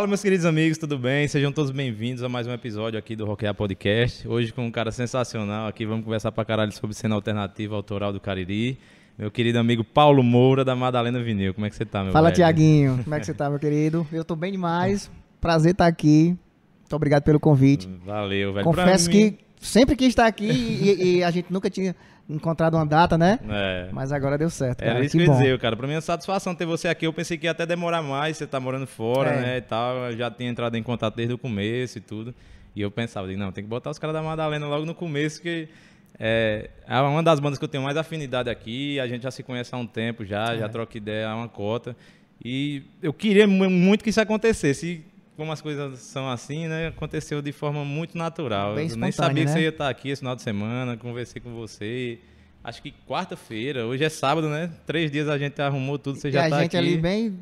Fala, meus queridos amigos, tudo bem? Sejam todos bem-vindos a mais um episódio aqui do Rockear Podcast. Hoje com um cara sensacional aqui, vamos conversar pra caralho sobre cena alternativa autoral do Cariri. Meu querido amigo Paulo Moura, da Madalena Vinil. Como é que você tá, meu Fala, velho? Tiaguinho. Como é que você tá, meu querido? Eu tô bem demais. Prazer estar aqui. Muito obrigado pelo convite. Valeu, velho. Confesso mim- que sempre quis estar aqui e, e a gente nunca tinha encontrado uma data, né? É. Mas agora deu certo, cara. Era isso que que eu ia dizer, cara. Pra mim é uma satisfação ter você aqui. Eu pensei que ia até demorar mais, você tá morando fora, É. né, e tal. Eu já tinha entrado em contato desde o começo e tudo. E eu pensava, não, tem que botar os caras da Madalena logo no começo, que é, é uma das bandas que eu tenho mais afinidade aqui. A gente já se conhece há um tempo já, É. já troca ideia há uma cota. E eu queria mu- muito que isso acontecesse. Como as coisas são assim, né, aconteceu de forma muito natural. Bem eu nem sabia que né? você ia estar aqui esse final de semana, conversei com você. Acho que quarta-feira, hoje é sábado, né? Três dias a gente arrumou tudo, você E já a tá gente aqui. ali bem.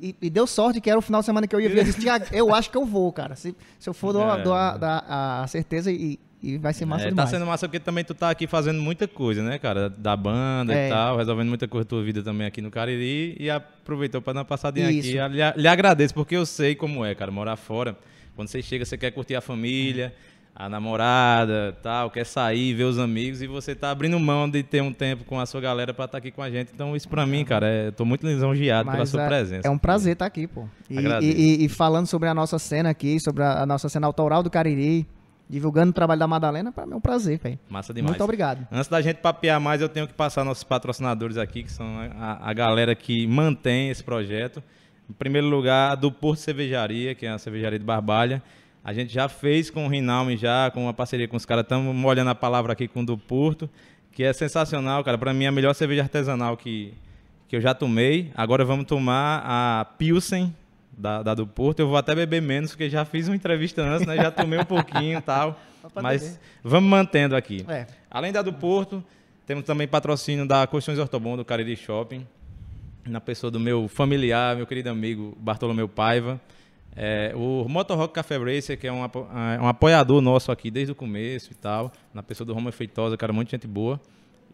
E, e deu sorte que era o final de semana que eu ia vir. Eu disse, eu acho que eu vou, cara. Se, se eu for, É. da- a certeza e, e vai ser massa É, tá demais. sendo massa porque também tu tá aqui fazendo muita coisa, né, cara? Da banda É. e tal, resolvendo muita coisa da tua vida também aqui no Cariri e aproveitou pra dar uma passadinha Isso. aqui. Lhe, lhe agradeço, porque eu sei como é, cara, morar fora. Quando você chega, você quer curtir a família, a namorada, tal, quer sair, ver os amigos e você tá abrindo mão de ter um tempo com a sua galera pra estar aqui com a gente. Então isso pra mim, cara, é, eu tô muito lisonjeado pela Mas sua é, presença. é um prazer estar aqui, pô. E, e- e- e falando sobre a nossa cena aqui, sobre a, a nossa cena autoral do Cariri, divulgando o trabalho da Madalena, pra mim é um prazer, velho. Massa demais. Muito obrigado. Antes da gente papear mais, eu tenho que passar nossos patrocinadores aqui, que são a, a galera que mantém esse projeto. Em primeiro lugar, a do Porto Cervejaria, que é a cervejaria de Barbalha. A gente já fez com o Rinalme, já, com uma parceria com os caras. Estamos molhando a palavra aqui com o do Porto, que é sensacional, cara. Para mim, é a melhor cerveja artesanal que, que eu já tomei. Agora vamos tomar a Pilsen, da, da do Porto. Eu vou até beber menos, porque já fiz uma entrevista antes, né? Já tomei um pouquinho e tal. Mas beber. vamos mantendo aqui. É. Além da do Porto, temos também patrocínio da Colchões Ortobon do Cariri Shopping, na pessoa do meu familiar, meu querido amigo Bartolomeu Paiva. É, o Motor Rock Café Racer, que é um, é um apoiador nosso aqui desde o começo e tal, na pessoa do Roma Feitosa, cara, muita gente boa.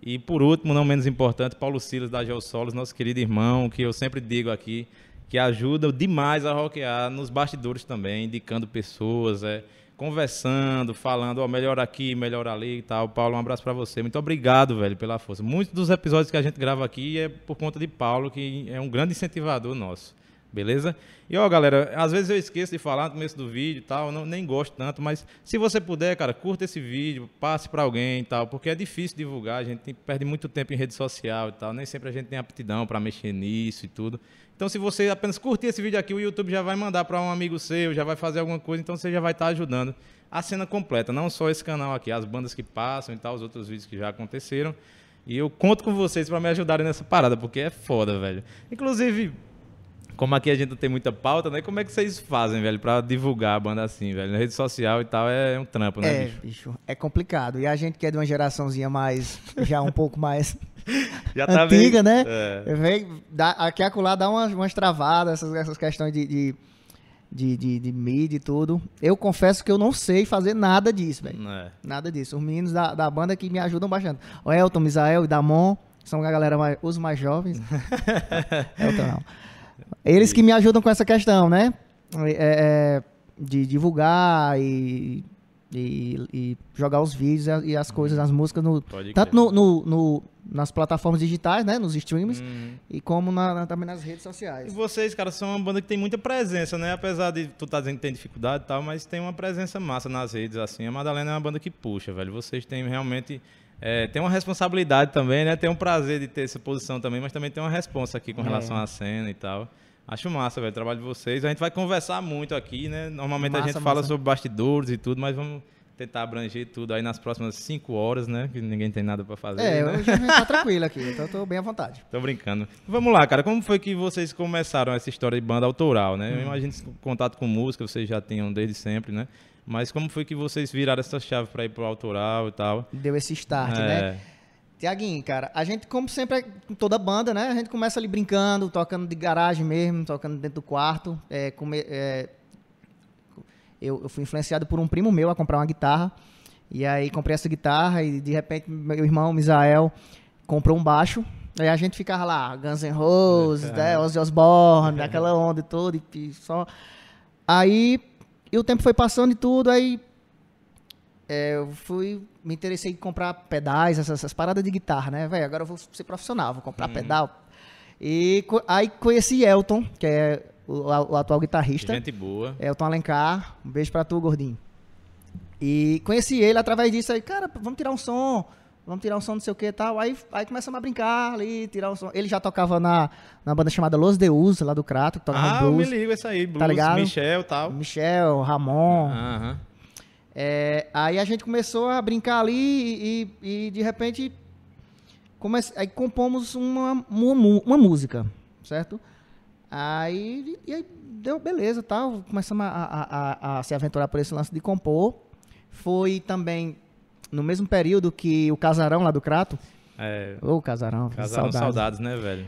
E por último, não menos importante, Paulo Silas da Geossolos, nosso querido irmão, que eu sempre digo aqui, que ajuda demais a rockear nos bastidores também, indicando pessoas, é, conversando, falando, ó, melhor aqui, melhor ali e tal. Paulo, um abraço pra você. Muito obrigado, velho, pela força. Muitos dos episódios que a gente grava aqui é por conta de Paulo, que é um grande incentivador nosso. Beleza? E ó, galera, às vezes eu esqueço de falar no começo do vídeo e tal, não, nem gosto tanto, mas se você puder, cara, curta esse vídeo, passe pra alguém e tal, porque é difícil divulgar, a gente perde muito tempo em rede social e tal, nem sempre a gente tem aptidão pra mexer nisso e tudo. Então, se você apenas curtir esse vídeo aqui, o YouTube já vai mandar pra um amigo seu, já vai fazer alguma coisa, então você já vai estar ajudando a cena completa, não só esse canal aqui, as bandas que passam e tal, os outros vídeos que já aconteceram. E eu conto com vocês pra me ajudarem nessa parada, porque é foda, velho. Inclusive, como aqui a gente não tem muita pauta, né? Como é que vocês fazem, velho, pra divulgar a banda assim, velho? Na rede social e tal é um trampo, né, É, bicho? bicho, é complicado. E a gente que é de uma geraçãozinha mais, já um pouco mais Já antiga, bem- né? É. Vem, dá, aqui acolá dá umas, umas travadas, essas, essas questões de, de, de, de, de mídia e tudo. Eu confesso que eu não sei fazer nada disso, velho. É. Nada disso. Os meninos da, da banda que me ajudam bastante. O Elton, Misael e Damon, são a galera mais, os mais jovens. Elton não. Eles que me ajudam com essa questão, né? É, é, de divulgar e, e, e jogar os vídeos e e as coisas, as músicas, no, Pode tanto no, no- no- nas plataformas digitais, né? Nos streams, Uhum. e como na- na- também nas redes E sociais. vocês, cara, são uma banda que tem muita presença, né? Apesar de tu tá dizendo que tem dificuldade e tal, mas tem uma presença massa nas redes, assim. A Madalena é uma banda que puxa, velho. Vocês têm realmente... É, tem uma responsabilidade também, né? Tem um prazer de ter essa posição também, mas também tem uma responsa aqui com É. relação à cena e tal. Acho massa, velho, o trabalho de vocês. A gente vai conversar muito aqui, né? Normalmente a Massa, gente fala massa. sobre bastidores e tudo, mas vamos tentar abranger tudo aí nas próximas cinco horas, né? Que ninguém tem nada pra fazer. É, né? hoje a gente tá tranquilo aqui, então eu tô bem à vontade. Tô brincando. Vamos lá, cara. Como foi que vocês começaram essa história de banda autoral, né? Eu imagino que contato com música vocês já tinham desde sempre, né? Mas como foi que vocês viraram essa chave pra ir pro autoral e tal? Deu esse start, É. né? Tiaguinho, cara, a gente, como sempre, é com toda banda, né? A gente começa ali brincando, tocando de garagem mesmo, tocando dentro do quarto. É, come- é, eu, eu fui influenciado por um primo meu a comprar uma guitarra. E aí comprei essa guitarra e de repente meu irmão, Misael, comprou um baixo. Aí a gente ficava lá, Guns N' Roses, né? Ozzy Osbourne, aquela onda toda, e, e só Aí, e o tempo foi passando e tudo, aí é, eu fui, me interessei em comprar pedais, essas, essas paradas de guitarra, né? Velho, agora eu vou ser profissional, vou comprar pedal. E aí conheci Elton, que é o, o atual guitarrista. Gente boa. Elton Alencar, um beijo pra tu, gordinho. E conheci ele através disso aí, cara, vamos tirar um som, vamos tirar um som, não sei o que e tal. Aí, aí começamos a brincar ali, tirar um som. Ele já tocava na, na banda chamada Los Deus, lá do Crato, que tocava Ah, eu me blues. ligo esse aí. Blues, Tá ligado? Michel e tal. Michel, Ramon. Aham. É, aí a gente começou a brincar ali e, e- e, de repente come... aí compomos uma, uma, uma música, certo? Aí, e aí deu beleza tal, começamos a, a- a- a se aventurar por esse lance de compor. Foi também no mesmo período que o Casarão lá do Crato, É, ô Casarão, casaram saudades. saudades, né, velho?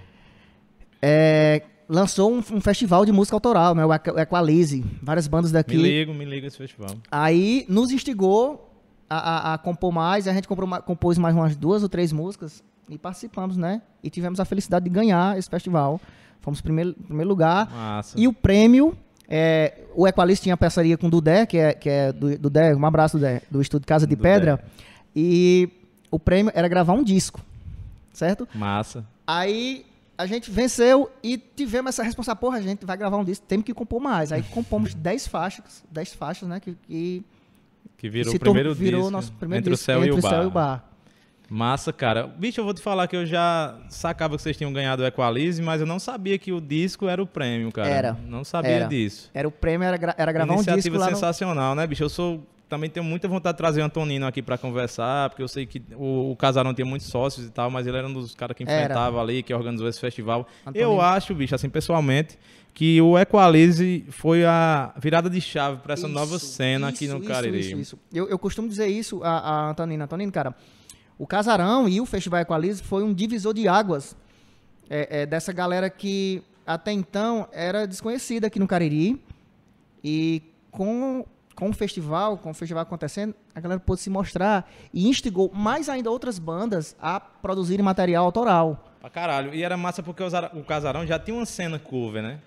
É, lançou um, um festival de música autoral, né, o Equa- o Equalize, várias bandas daqui. Me ligo, me ligo esse festival. Aí nos instigou a, a- a compor mais, a gente comprou compôs mais umas duas ou três músicas e participamos, né? E tivemos a felicidade de ganhar esse festival. Fomos em primeiro, primeiro lugar. Massa. E o prêmio, é, o Equalist tinha parceria com o Dudé, que é, que é do, Dudé, um abraço, Dudé, do Estúdio Casa de Dudé. Pedra. E o prêmio era gravar um disco, certo? Massa. Aí a gente venceu e tivemos essa responsabilidade. Porra, a gente vai gravar um disco, temos que compor mais. Aí compomos 10 faixas, 10 faixas, né? Que, que Que virou o primeiro virou disco. nosso primeiro entre disco, o céu e entre o bar. céu e o bar. Massa, cara. Bicho, eu vou te falar que eu já sacava que vocês tinham ganhado o Equalize, mas eu não sabia que o disco era o prêmio, cara. Era. Não sabia Era. disso. Era o prêmio, era, gra- era gravar um Iniciativa disco lá no... sensacional, né, bicho? Eu sou também tenho muita vontade de trazer o Antonino aqui pra conversar, porque eu sei que o, o Casarão tinha muitos sócios e tal, mas ele era um dos caras que Era. enfrentava ali, que organizou esse festival. Antonino. Eu acho, bicho, assim, pessoalmente, que o Equalize foi a virada de chave pra essa Isso, nova cena aqui isso, no isso, Cariri. Isso, isso. Eu, eu costumo dizer isso a, a Antonina. Antonino, cara, o Casarão e o Festival Equalize foi um divisor de águas é, é, dessa galera que até então era desconhecida aqui no Cariri. E com, com o festival, com o festival acontecendo, a galera pôde se mostrar e instigou mais ainda outras bandas a produzirem material autoral. Pra caralho. E era massa porque os o Casarão já tinha uma cena cover, né?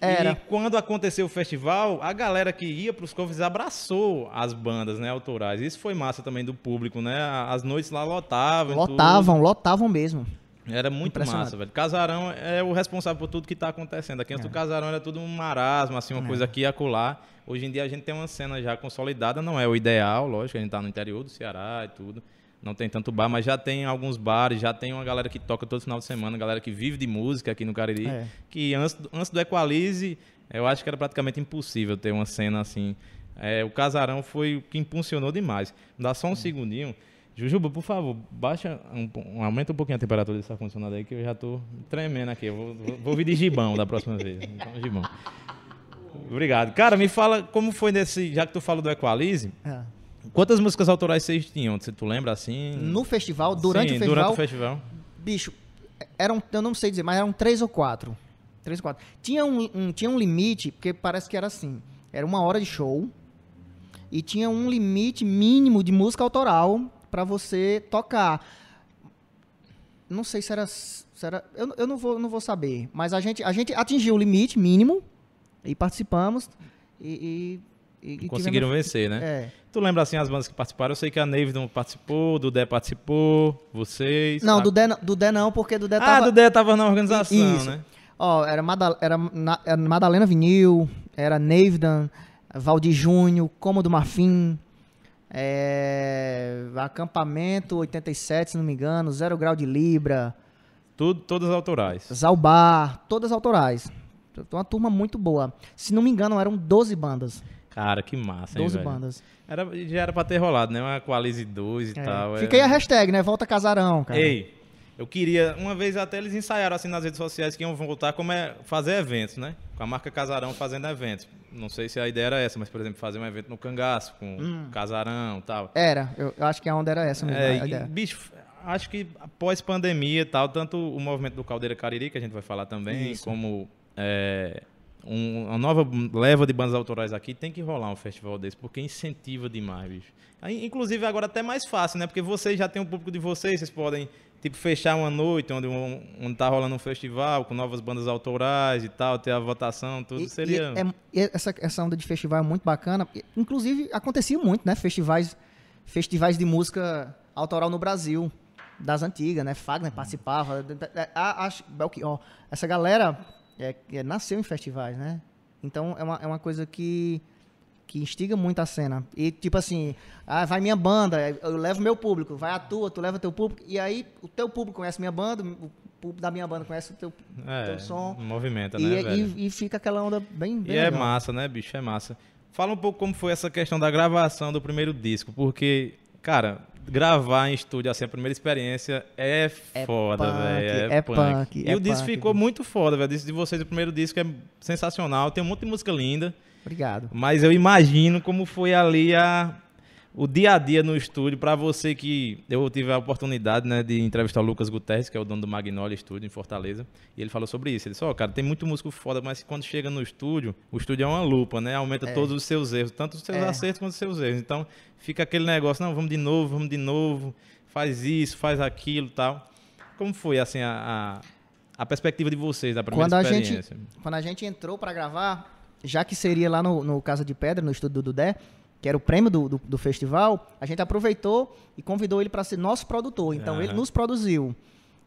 Era. E quando aconteceu o festival, a galera que ia pros covers abraçou as bandas, né, autorais. Isso foi massa também do público, né? As noites lá lotavam. Lotavam, lotavam mesmo. Era muito massa, velho. Casarão é o responsável por tudo que tá acontecendo. Aqui antes do Casarão era tudo um marasmo, assim, uma coisa aqui e acolá. Hoje em dia a gente tem uma cena já consolidada, não é o ideal, lógico, a gente tá no interior do Ceará e tudo. Não tem tanto bar, mas já tem alguns bares, já tem uma galera que toca todo final de semana, galera que vive de música aqui no Cariri. É. Que antes, do- antes do Equalize, eu acho que era praticamente impossível ter uma cena assim. É, o Casarão foi o que impulsionou demais. Dá só um segundinho. Jujuba, por favor, baixa, um, um- aumenta um pouquinho a temperatura desse ar-condicionado aí, que eu já tô tremendo aqui. Eu vou, vou, vou vir de gibão da próxima vez. Então, gibão. Obrigado. Cara, me fala como foi nesse. Já que tu falou do Equalize, É. quantas músicas autorais vocês tinham? Se tu lembra assim? No festival, durante Sim, o festival, Durante o festival. bicho, eram, eu não sei dizer, mas eram três ou quatro. Três ou quatro. Tinha um, um- tinha um limite, porque parece que era assim. Era uma hora de show e tinha um limite mínimo de música autoral pra você tocar. Não sei se era. se era eu, eu não, vou, não vou saber. Mas a gente, a gente atingiu o limite mínimo e participamos. E, e, e- Conseguiram tivemos- vencer, né? É. Tu lembra assim as bandas que participaram? Eu sei que a Navidon participou, o Dudé participou, vocês. Não, a... Dudé, não- Dudé não, porque Dudé Ah, tava... Dudé tava na organização, Isso. né? Ó, era, Mada- era Na- era Madalena Vinil, era Nevidan, Valdir Júnior, Como do Marfim, é, Acampamento 87, se não me engano, Zero Grau de Libra, Tudo, todas autorais. Zalbar, todas autorais. Então, uma turma muito boa. Se não me engano, eram 12 bandas. Cara, que massa, hein, 12 velho? bandas. Era, já era pra ter rolado, né? Uma Qualize 2 e É. tal. Fica aí a hashtag, né? Volta Casarão, cara. Ei, eu queria. Uma vez até eles ensaiaram assim nas redes sociais que iam voltar como é fazer eventos, né? Com a marca Casarão fazendo eventos. Não sei se a ideia era essa, mas, por exemplo, fazer um evento no Cangaço, com Hum. Casarão e tal. Era, eu, eu acho que a onda era essa mesmo. É, a e, bicho, acho que após pandemia e tal, tanto o movimento do Caldeira Cariri, que a gente vai falar também, Isso. como é, um- uma nova leva de bandas autorais aqui, tem que rolar um festival desse, porque incentiva demais, bicho. Inclusive agora até mais fácil, né? Porque vocês já têm o público de vocês, vocês podem tipo, fechar uma noite onde, um, onde tá rolando um festival com novas bandas autorais e tal, ter a votação, tudo E- seria. e é- e essa, essa onda de festival é muito bacana. Inclusive, acontecia muito, né? Festivais, festivais de música autoral no Brasil, das antigas, né? Fagner participava. acho- Belchior. Essa galera é, é, nasceu em festivais, né? Então, é uma, é uma coisa que, que instiga muito a cena. E, tipo assim, ah, vai minha banda, eu levo meu público. Vai a tua, tu leva teu público. E aí, o teu público conhece minha banda, o público da minha banda conhece o teu, é, teu som. movimenta, E, né, velho? e, e fica aquela onda bem, bem E é legal. massa, né, bicho? É massa. Fala um pouco como foi essa questão da gravação do primeiro disco, porque, cara, gravar em estúdio, assim, a primeira experiência é, É foda, punk, velho. é punk, E é o disco punk, ficou bicho. muito foda, velho. O disco de vocês, o primeiro disco é sensacional, tem um monte de música linda, Obrigado. mas eu imagino como foi ali a, o dia a dia no estúdio, pra você que eu tive a oportunidade, né, de entrevistar o Lucas Guterres, que é o dono do Magnolia Studio em Fortaleza, e ele falou sobre isso. Ele disse, ó, cara, tem muito músico foda, mas quando chega no estúdio, o estúdio é uma lupa, né? Aumenta todos os seus erros, tanto os seus É. acertos quanto os seus erros. Então, fica aquele negócio, não, vamos de novo, vamos de novo, faz isso, faz aquilo, tal. Como foi assim a, a, a perspectiva de vocês da primeira Quando a gente- experiência? Quando a gente entrou pra gravar, já que seria lá no, no Casa de Pedra, no estúdio do Dudé, que era o prêmio do, do, do festival, a gente aproveitou e convidou ele pra ser nosso produtor. Então Aham. ele nos produziu.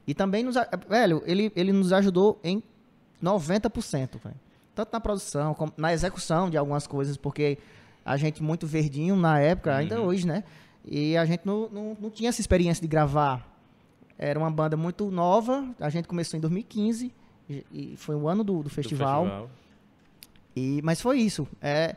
E também nos. Velho, ele, ele nos ajudou em 90%, velho. Tanto na produção, como na execução de algumas coisas, porque a gente muito verdinho na época, ainda hoje, né? E a gente não, não, não tinha essa experiência de gravar. Era uma banda muito nova, a gente começou em 2015, e, foi o ano do, do do festival. E, mas foi isso. É,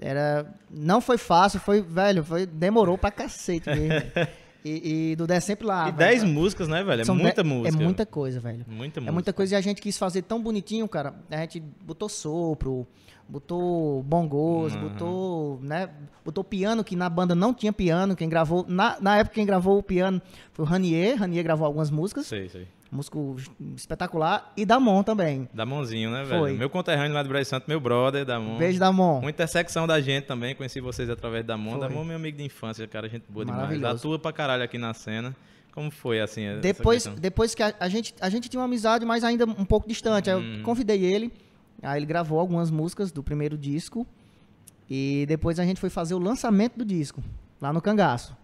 era, não foi fácil, foi, velho, foi, demorou pra cacete mesmo. e, e Dudé sempre lá. E velho. 10 músicas, né, velho? É São muita de- música. É muita coisa, velho. Muita É música. muita coisa e a gente quis fazer tão bonitinho, cara. A gente botou sopro, botou bongos, Uhum. botou, né? Botou piano, que na banda não tinha piano. Quem gravou, na, na época quem gravou o piano foi o Ranier. Ranier gravou algumas músicas, Sei, sei. Músico espetacular. E Damon também. Damonzinho, né, velho? Foi. Meu conterrâneo lá do Brasil Santo, meu brother, Damon. Beijo, Damon. Uma intersecção da gente também, conheci vocês através da Damon. Foi. Damon é meu amigo de infância, cara, gente boa demais. Atua pra caralho aqui na cena. Como foi, assim, Depois, depois que a, a gente, a gente tinha uma amizade, mas ainda um pouco distante. Aí Uhum. eu convidei ele, aí ele gravou algumas músicas do primeiro disco. E depois a gente foi fazer o lançamento do disco, lá no Cangaço.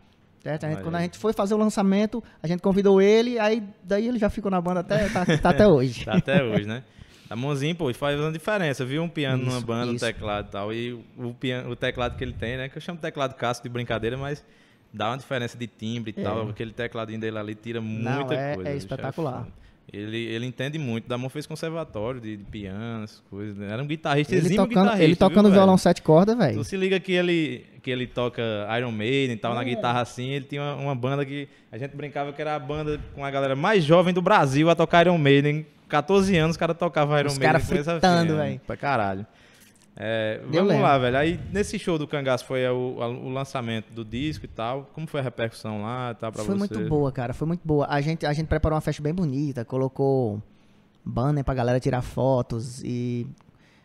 Certo? A gente- quando a gente foi fazer o lançamento, a gente convidou ele, aí daí ele já ficou na banda até, tá, tá até hoje. Tá até hoje, né? Damonzinho, pô, faz uma diferença, viu? Um piano numa Isso, banda, um isso. teclado e tal. E o, piano, o teclado que ele tem, né? Que eu chamo de teclado casco de brincadeira, mas dá uma diferença de timbre e tal. Aquele tecladinho dele ali tira muita é- coisa. é bicho, espetacular. Ele, ele entende muito. Damon fez conservatório de, de piano, essas coisas. né? Era um guitarrista, Ele exímio tocando, guitarrista, ele tocando viu, violão velho? sete cordas, Tu velho. se liga que ele, que ele toca Iron Maiden e tal, É. na guitarra assim, ele tinha uma, uma banda que a gente brincava que era a banda com a galera mais jovem do Brasil a tocar Iron Maiden. 14 anos os caras tocavam Iron Os Maiden. cara com essa fritando, fina, velho. Pra caralho. É, vamos lembro. lá, velho. Aí nesse show do Cangaço foi o, o lançamento do disco e tal. Como foi a repercussão lá e tal pra Foi você? muito boa, cara. Foi muito boa. A gente, a gente preparou uma festa bem bonita, colocou banner pra galera tirar fotos e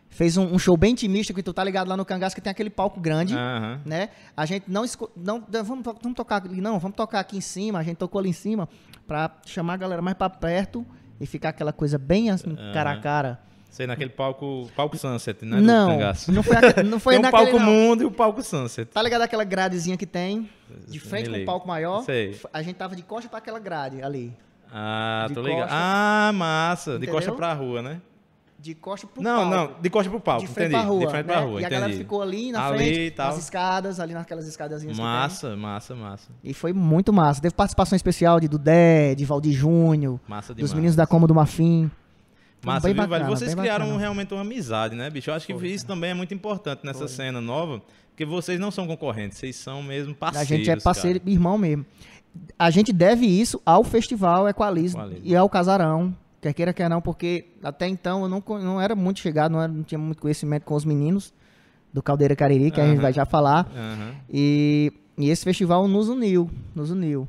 fez um, um show bem intimista, que tu tá ligado lá no Cangaço, que tem aquele palco grande, Aham. né? A gente não, não vamos, vamos tocar ali, não, vamos tocar aqui em cima, a gente tocou ali em cima pra chamar a galera mais pra perto e ficar aquela coisa bem assim, cara a cara. Sei, naquele palco, palco Sunset, né? Não, não foi, não foi Tem um naquele, palco não. Mundo e o palco Sunset. Tá ligado aquela gradezinha que tem, de frente com o palco maior? Sei. A gente tava de costa pra aquela grade ali. Ah, De tô ligado. Ah, massa. De Entendeu? costa pra rua, né? De costa pro não, palco. não, de costa pro palco, de frente entendi. pra rua. de frente né? pra rua, e a entendi. galera ficou ali na Ali frente, tal. nas escadas, ali naquelas escadazinhas Massa, massa, massa. E foi muito massa. Teve participação especial de Dudé, de Valdir Júnior, Massa dos meninos da Como do Marfim. Massa, bem viu, bacana, velho? Vocês bem criaram bacana. realmente uma amizade, né, bicho? Eu acho que Foi, isso também é muito importante nessa Foi. cena nova, porque vocês não são concorrentes, vocês são mesmo A parceiros. gente é parceiro, cara. irmão mesmo. A gente deve isso ao festival Equalize Equalize. e ao Casarão. Quer queira, quer não, porque até então eu não, não era muito chegado, não, era- não tinha muito conhecimento com os meninos do Caldeira Cariri, que a gente vai já falar. Aham. E, e esse festival nos uniu, nos uniu.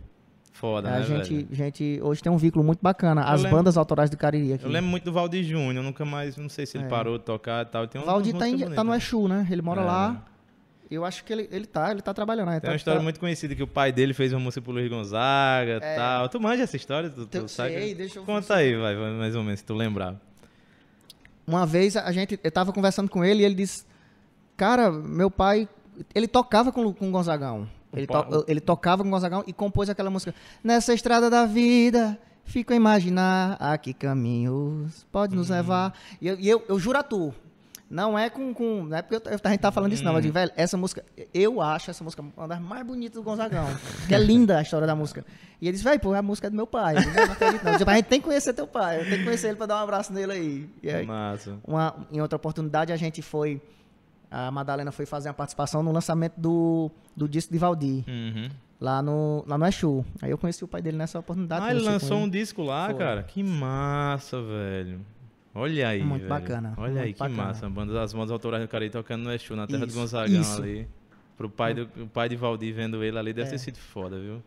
Foda, a né, gente, velho? gente hoje tem um vínculo muito bacana. As lembro- bandas autorais do Cariri aqui. Eu lembro muito do Valdir Júnior, nunca mais, não sei se ele É. parou de tocar e tal. Tem O umas Valdir tá, em, tá no. Exu, né? Ele mora É. lá. Eu acho que ele, ele tá, ele tá trabalhando. Né? Tem tá, uma história tá... muito conhecida que o pai dele fez uma música pro Luiz Gonzaga e É. tal. Tu manja essa história? Tu, tu Eu sei, deixa eu- Conta aí, vai, vai, mais ou menos, se tu lembrar. Uma vez a gente, eu tava conversando com ele e ele disse, cara, meu pai, ele tocava com, com o Gonzagão. Ele, to- ele tocava com o Gonzagão e compôs aquela música. Nessa estrada da vida, fico a imaginar a que caminhos pode nos levar. E eu, eu, eu juro a tu, não é com, com não é porque eu, a gente tá falando isso não, mas digo, velho, essa música, eu acho essa música uma das mais bonitas do Gonzagão. que é linda a história da música. E ele disse, velho, pô, a música é do meu pai. Eu não, acredito não. Eu mas a gente tem que conhecer teu pai, tem que conhecer ele pra dar um abraço nele aí. E aí Massa. uma, em outra oportunidade, a gente foi. A Madalena foi fazer uma participação no lançamento do, do disco de Valdir, Uhum. lá no, lá no Exu. Aí eu conheci o pai dele nessa oportunidade. Ah, ele lançou um disco lá, Foi. cara. Que massa, velho. Olha aí, Muito velho. bacana, Olha muito aí, que bacana. massa. A banda das bandas autorais do Cari tocando no Exu, na terra Isso, do Gonzagão isso. ali. Pro pai, do, o pai de Valdir vendo ele ali, deve É. ter sido foda, viu?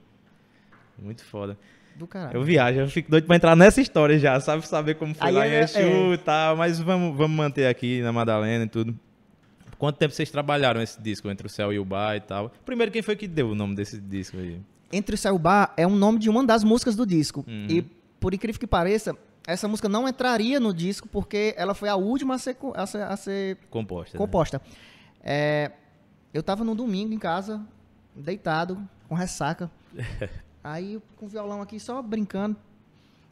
Muito foda. Do caralho. Eu viajo, eu fico doido pra entrar nessa história já, sabe? Saber como foi Aí lá em é- Exu é. e tal, mas vamos, vamos manter aqui na Madalena e tudo. Quanto tempo vocês trabalharam esse disco, Entre o Céu e o Bar e tal? Primeiro, quem foi que deu o nome desse disco aí? Entre o Céu e o Bar é um nome de uma das músicas do disco. Uhum. E, por incrível que pareça, essa música não entraria no disco porque ela foi a última a ser, a ser, a ser Composta. né? composta. É, eu tava num domingo em casa, deitado, com ressaca. Aí com o violão aqui só brincando.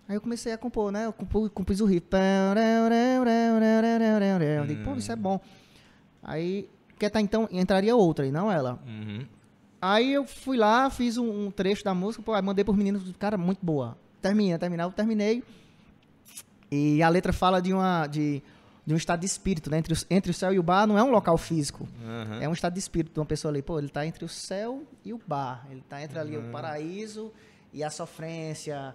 Aí eu comecei a compor, né? Eu compus, compus o riff. Eu digo, pô, isso é bom. Aí, porque tá então, entraria outra, e não ela. Uhum. Aí eu fui lá, fiz um, um trecho da música, pô, mandei pros meninos, cara, muito boa. Termina, terminar, eu terminei. E a letra fala de uma de, de um estado de espírito, né? Entre, o- entre o céu e o bar não é um local físico. Aham. É um estado de espírito de uma pessoa ali. Pô, ele tá entre o céu e o bar. Ele tá entre ali o paraíso e a sofrência,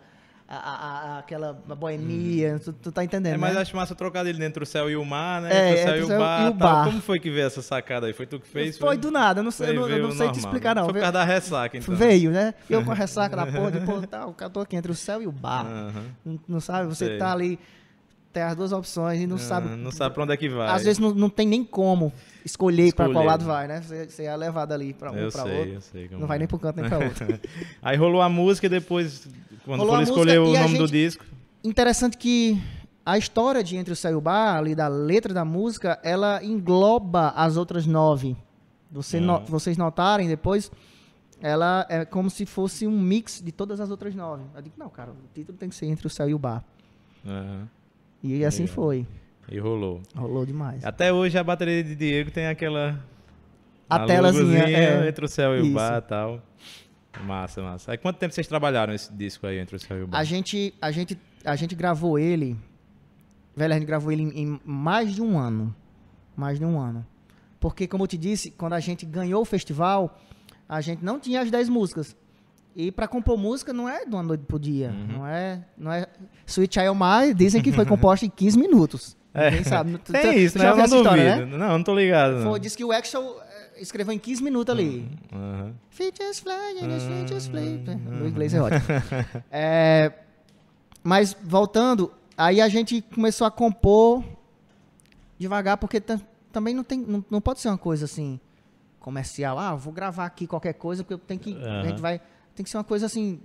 a, a- aquela boemia. Tu, tu tá entendendo, É, mas né? acho massa trocar ele entre o céu e o mar, né? É, entre o céu entre e o céu bar. e o bar. Como foi que veio essa sacada aí? Foi tu que fez? Foi do nada, eu não sei, eu não, eu não sei te explicar né? não. Foi por causa da ressaca, então. Veio, né? Eu com a ressaca da porra, de pô, tá, o cara tô aqui entre o céu e o bar. Aham. Não, sabe? Você Sei. tá ali, tem as duas opções e não Ah, sabe. Não sabe pra onde é que vai. Às vezes não, não tem nem como escolher, pra qual Escolher. lado vai, né? Você, você é levado ali pra um eu pra sei, outro. eu sei. Não vai é. nem um canto nem pra outro. Aí rolou a música e depois, quando for a escolher música o a nome do gente- disco. Interessante que a história de Entre o Céu e o Bar, ali da letra da música, ela engloba as outras nove. Você no- Uhum. vocês notarem depois, ela é como se fosse um mix de todas as outras nove. Eu digo, não, cara, o título tem que ser Entre o Céu e o Bar. Aham. E assim Legal. foi. E rolou. Rolou demais. Até hoje a bateria de Diego tem aquela. A telazinha, logozinha é. entre o céu e o Isso. bar e tal. Massa, massa. Aí quanto tempo vocês trabalharam esse disco aí entre o céu e o bar? A gente, a gente, a gente gravou ele, velho, a gente gravou ele em, em mais de um ano, mais de um ano, porque como eu te disse, quando a gente ganhou o festival, a gente não tinha as 10 músicas. E pra compor música não é de uma noite pro dia, Uhum. não é, não é. Sweet Child Mine dizem que foi composta em 15 minutos. Ninguém sabe. Tu- tu- É. Tem isso, tu né? já Eu não duvido. história, né? Não, não tô ligado. Não. Foi, diz que o Axel escreveu em 15 minutos ali. Features fly, features fly. No inglês é ótimo. É, mas voltando, aí a gente começou a compor devagar, porque tam- também não, tem, não, não pode ser uma coisa assim comercial. Ah, vou gravar aqui qualquer coisa, porque eu tenho que. A Aham. gente vai. Tem que ser uma coisa assim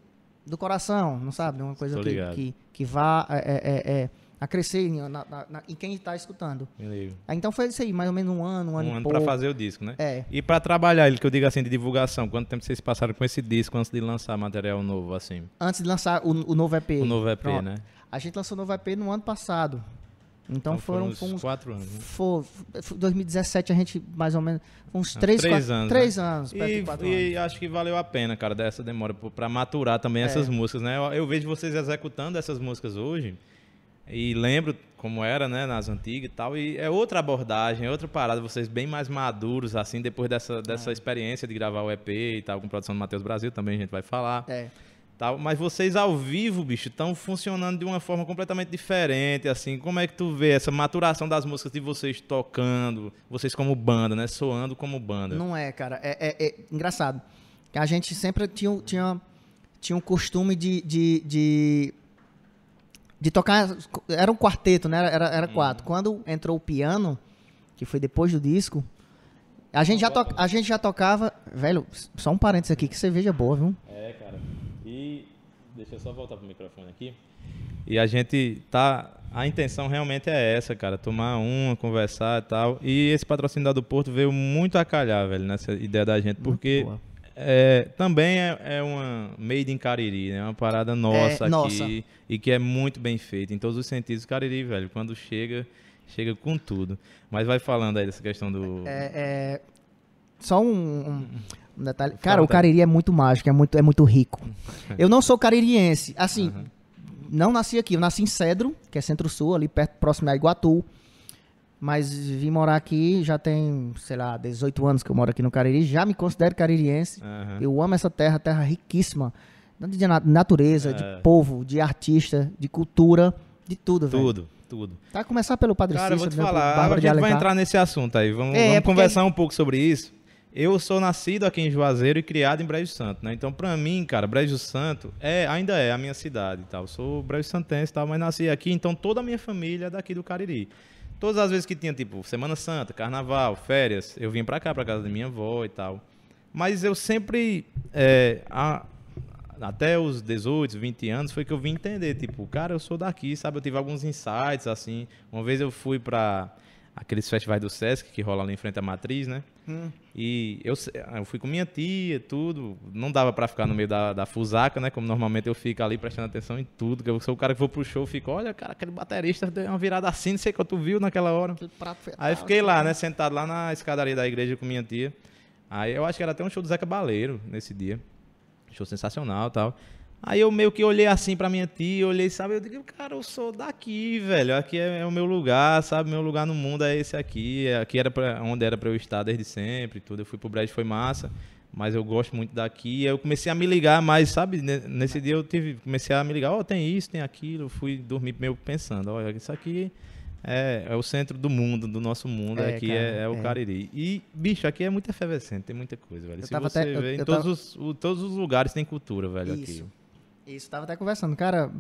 do coração, não sabe? Uma coisa que, que, que vá é, é, é, a crescer em, na- na- na- em quem está escutando. Ligo. Aí, então foi isso aí, mais ou menos um ano, um ano Um ano pra fazer o disco, né? É. E pra trabalhar ele, que eu digo assim, de divulgação, quanto tempo vocês passaram com esse disco antes de lançar material novo, assim? Antes de lançar o, o novo EP. O novo EP, Pronto. né? A gente lançou o novo EP no ano passado. Então, foram, uns foi uns quatro anos. né? foi, foi 2017 a gente mais ou menos uns três, três quatro, anos, três né? anos, E, quatro e anos. acho que valeu a pena, cara, dessa demora pô, pra maturar também É. essas músicas, né? Eu, eu vejo vocês executando essas músicas hoje e lembro como era, né, nas antigas e tal, e é outra abordagem, é outra parada, vocês bem mais maduros, assim, depois dessa, É. dessa experiência de gravar o EP e tal, com produção do Matheus Brasil, também a gente vai falar. É. Tal, mas vocês ao vivo, bicho, estão funcionando de uma forma completamente diferente, assim. Como é que tu vê essa maturação das músicas de vocês tocando, vocês como banda, né? Soando como banda. Não é, cara. É, é- é engraçado. Que a gente sempre tinha, tinha, tinha um costume de, de, de, de tocar. Era um quarteto, né? Era, era quatro. Quando entrou o piano, que foi depois do disco, A gente, já to, a gente já tocava. Velho, só um parênteses aqui, que cerveja boa, viu? É, cara. E deixa eu só voltar pro microfone aqui. E a gente tá. A intenção realmente é essa, cara. Tomar uma, conversar e tal. E esse patrocinador do Porto veio muito a calhar, velho, nessa ideia da gente. Porque é, também é, é, uma made in Cariri, né? Uma parada nossa é, aqui. Nossa. E que é muito bem feita em todos os sentidos. Cariri, velho, quando chega, chega com tudo. Mas vai falando aí dessa questão do. É, é só um, um, um detalhe. Cara, o Cariri é muito mágico, é muito, é muito rico. Eu não sou caririense. Assim, uhum. não nasci aqui. Eu nasci em Cedro, que é centro-sul, ali perto, próximo a Iguatu. Mas vim morar aqui já tem, sei lá, 18 anos que eu moro aqui no Cariri. Já me considero caririense. Uhum. Eu amo essa terra, terra riquíssima. De natureza, é. de povo, de artista, de cultura, de tudo, velho. Tudo, tudo. Tá, começar pelo Padre Cara, Cícero, vou te né, falar, a gente vai entrar nesse assunto aí. Vamos, é, vamos é conversar um pouco sobre isso. Eu sou nascido aqui em Juazeiro e criado em Brejo Santo, né? Então, pra mim, cara, Brejo Santo é, ainda é a minha cidade e tal. Eu sou brejo santense e tal, mas nasci aqui, então toda a minha família é daqui do Cariri. Todas as vezes que tinha, tipo, Semana Santa, Carnaval, férias, eu vim pra cá, pra casa da minha avó e tal. Mas eu sempre, é, a, até os 18, 20 anos, foi que eu vim entender, tipo, cara, eu sou daqui, sabe? Eu tive alguns insights, assim. Uma vez eu fui pra aqueles festivais do Sesc que rola ali em frente à Matriz, né? Hum. E eu, eu fui com minha tia, tudo. Não dava para ficar no meio da, da fusaca, né? Como normalmente eu fico ali prestando atenção em tudo. Que eu sou o cara que vou pro show, fico, olha, cara, aquele baterista deu uma virada assim, não sei o que tu viu naquela hora. Aí fiquei lá, né? Sentado lá na escadaria da igreja com minha tia. Aí eu acho que era até um show do Zeca Baleiro nesse dia. Show sensacional tal. Aí eu meio que olhei assim pra minha tia, olhei, sabe? Eu digo, cara, eu sou daqui, velho. Aqui é, é o meu lugar, sabe? Meu lugar no mundo é esse aqui. Aqui era pra, onde era pra eu estar desde sempre tudo. Eu fui pro Brejo, foi massa. Mas eu gosto muito daqui. Aí eu comecei a me ligar mais, sabe? Nesse dia eu tive, comecei a me ligar, ó, oh, tem isso, tem aquilo. Eu fui dormir meio pensando, olha, isso aqui é, é, o centro do mundo, do nosso mundo. É, aqui cara, é, é, o é. Cariri. E, bicho, aqui é muito efervescente, tem muita coisa, velho. Eu Se você até, vê, eu, em todos, os, todos os lugares tem cultura, velho, isso. aqui. Isso, tava até conversando. Cara,